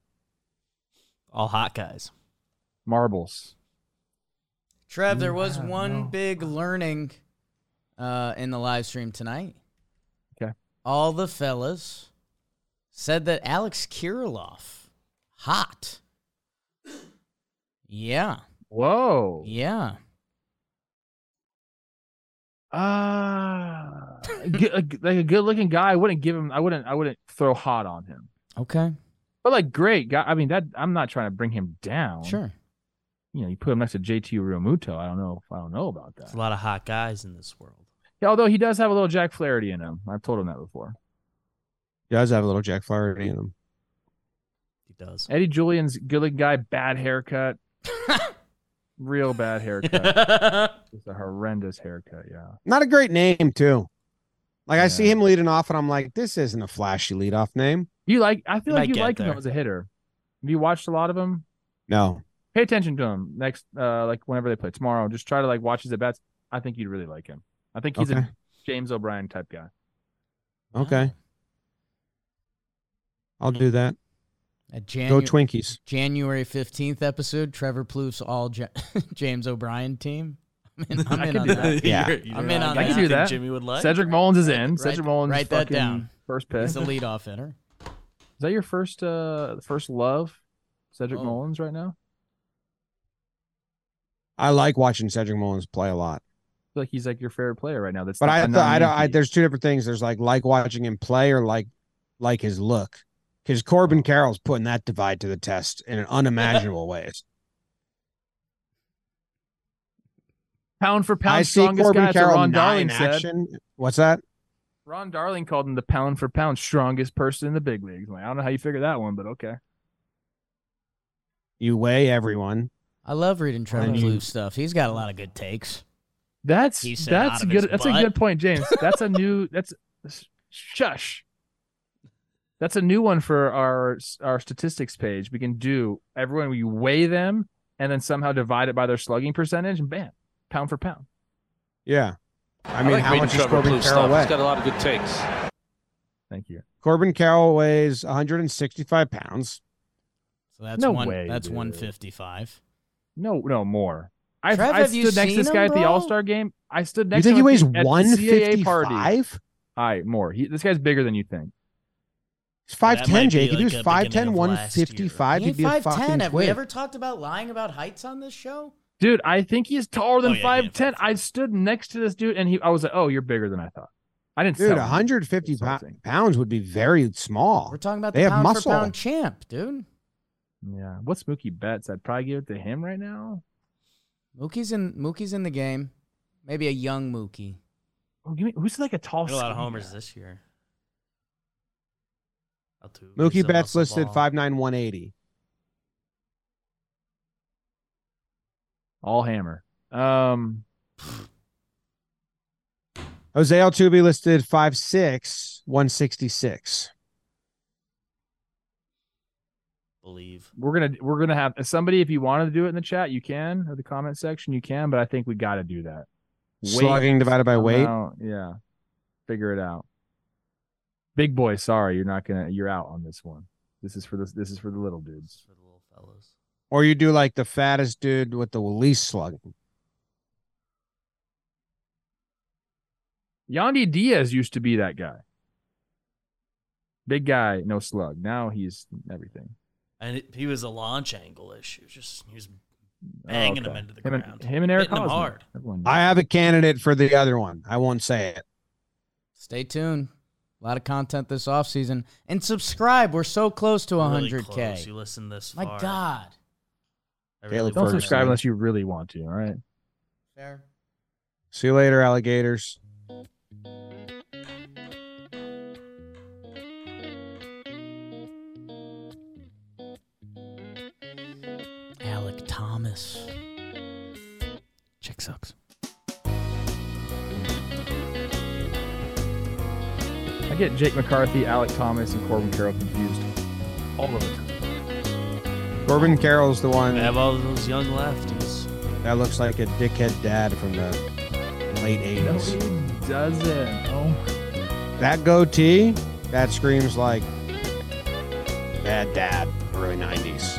All hot guys. marbles. Trev, there was one no- big learning uh, in the live stream tonight. Okay. All the fellas said that Alex Kirilloff, hot. Yeah, Whoa. yeah. Uh, g- a g- like a good looking guy. I wouldn't give him. I wouldn't. I wouldn't throw hot on him. Okay, But like great guy. I mean that. I'm not trying to bring him down. sure. You know, you put him next to JT Realmuto. I don't know. If, I don't know about There's that. a lot of hot guys in this world. Yeah, although he does have a little Jack Flaherty in him. I've told him that before. He does have a little Jack Flaherty in them. He does. Eddie Julien's good looking guy. Bad haircut. Real bad haircut. It's a horrendous haircut. Yeah. Not a great name, too. Like I see him leading off, and I'm like, this isn't a flashy leadoff name. You like? I feel You like might you get like him as a hitter. Have you watched a lot of him? No, Pay attention to him next. Uh, like whenever they play tomorrow. Just try to like watch his at bats. I think you'd really like him. I think he's okay, a James O'Brien type guy. okay, I'll do that. At Go Twinkies. January 15th episode, Trevor Plouffe's all Ja- James O'Brien team. I'm in, I'm in on that. Yeah. You're- you're I'm in on gonna that. I can do think that. Jimmy would like. Cedric Mullins is in. Write- Cedric Mullins. write that down. First pick. He's Is the leadoff hitter. Is that your first uh first love, Cedric Oh. Mullins right now? I like watching Cedric Mullins play a lot. I feel like he's like your favorite player right now. That's But I, I, a th- I don't. I, there's two different things. There's like like watching him play or like like his look. Because. Corbin Carroll's putting that divide to the test in unimaginable ways. pound for pound I see strongest Corbin guy. Carroll Ron Darling in said. action. What's that? Ron Darling called him the pound for pound strongest person in the big leagues. I'm like, I don't know how you figure that one, but okay. You weigh everyone. I love reading Trevor I stuff. He's got a lot of good takes. That's that's good. his That's a good point, James. That's a new. That's shush. That's a new one for our our statistics page. We can do everyone. We weigh them and then somehow divide it by their slugging percentage, and bam, pound for pound. Yeah. I mean, like how much is Trevor Corbin Plouffe Carroll stuff. He's got a lot of good takes. Thank you. Corbin Carroll weighs 165 pounds. So that's No one. way, that's dude. 155. No, no more. I Trev, I have you stood next to seen this guy him, at the bro? All Star game. I stood You next. think to he him weighs at the- at the CAA party. 155? All right, more. He, this guy's bigger than you think. He's 5'10, Jake. be If he was like 5'10, of last year. 155, He he'd be 5'10. fucking Have we ever talked about lying about heights on this show? Dude, I think he's taller than Oh, yeah, five yeah, ten. 5'10. I stood next to this dude, and he, I was like, "Oh, you're bigger than I thought." I didn't. Dude, tell 150 pou- pounds would be very small. We're talking about They the have pound muscle. for pound champ, dude. Yeah. What's Mookie Betts? I'd probably give it to him right now. Mookie's in Mookie's in the game. Maybe a young Mookie. Oh, give me who's like a tall. A lot of homers guy? this year. Altuve, Mookie some Betts muscle listed ball. 5'9, 180. All hammer. Um, Jose Altuve listed 5'6, 166. Believe. we're gonna we're gonna have somebody. If you wanted to do it in the chat, you can or the comment section, you can. But I think we got to do that. Weight Slugging divided by weight. somehow- Yeah. Figure it out. Big boy, sorry, you're not gonna. You're out on this one. This is for this. This is for the little dudes. For the little fellas. Or you do like the fattest dude with the least slugging. Yandy Diaz used to be that guy. Big guy, no slug. Now he's everything. And it, he was a launch angle issue. Just he was oh, banging oh, okay. him into the him ground. And, him and Eric hard. I have a candidate for the other one. I won't say it. Stay tuned. A lot of content this offseason. And subscribe. We're so close to Really 100K. close. You listen this My far. God. I Caleb really Don't subscribe unless you really want to. All right. Fair. See you later, alligators. Alec Thomas. Chick sucks. Get Jake McCarthy, Alec Thomas, and Corbin Carroll confused all of the time. Corbin Carroll's the one We have all those young lefties. that looks like a dickhead dad from the late No, 80s. he doesn't. Oh, That goatee, that screams like bad dad, early 90s.